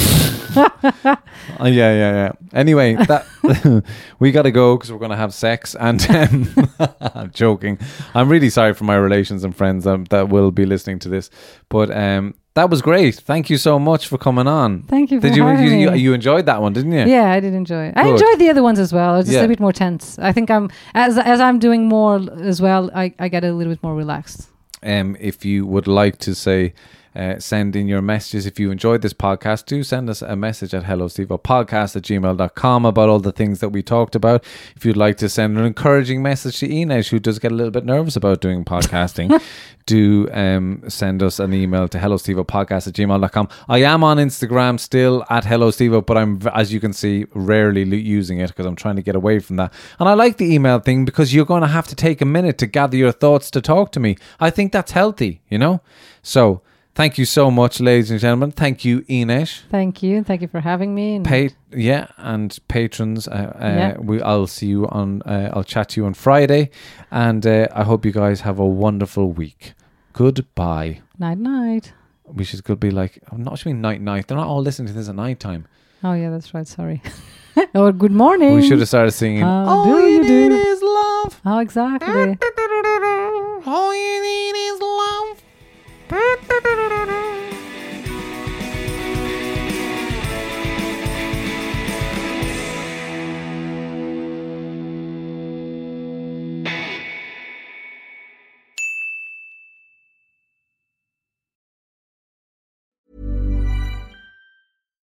Oh, yeah, yeah, yeah. Anyway, that we got to go because we're going to have sex. And um, I'm joking. I'm really sorry for my relations and friends um, that will be listening to this. But um, that was great. Thank you so much for coming on. Thank you for Did you, having you, you you enjoyed that one, didn't you? yeah i did enjoy it i Good. enjoyed the other ones as well it's just Yeah. a bit more tense i think i'm as as i'm doing more as well i i get a little bit more relaxed um, if you would like to say uh, send in your messages. If you enjoyed this podcast do send us a message at hello podcast at gmail.com about all the things that we talked about. If you'd like to send an encouraging message to Inez who does get a little bit nervous about doing podcasting do um, send us an email to hello podcast at gmail.com I am on Instagram still at hello but I'm as you can see rarely using it because I'm trying to get away from that. And I like the email thing because you're going to have to take a minute to gather your thoughts to talk to me. I think that's healthy you know? So thank you so much ladies and gentlemen thank you Inez thank you thank you for having me and Pay, yeah, and patrons. Uh, uh, Yeah. we, I'll see you on. Uh, I'll chat to you on Friday, and uh, I hope you guys have a wonderful week. Goodbye. night night We should could be like, I'm not mean night night. They're not all listening to this at night time. oh yeah that's right sorry or good morning We should have started singing. How all do you need do? is love. oh exactly All you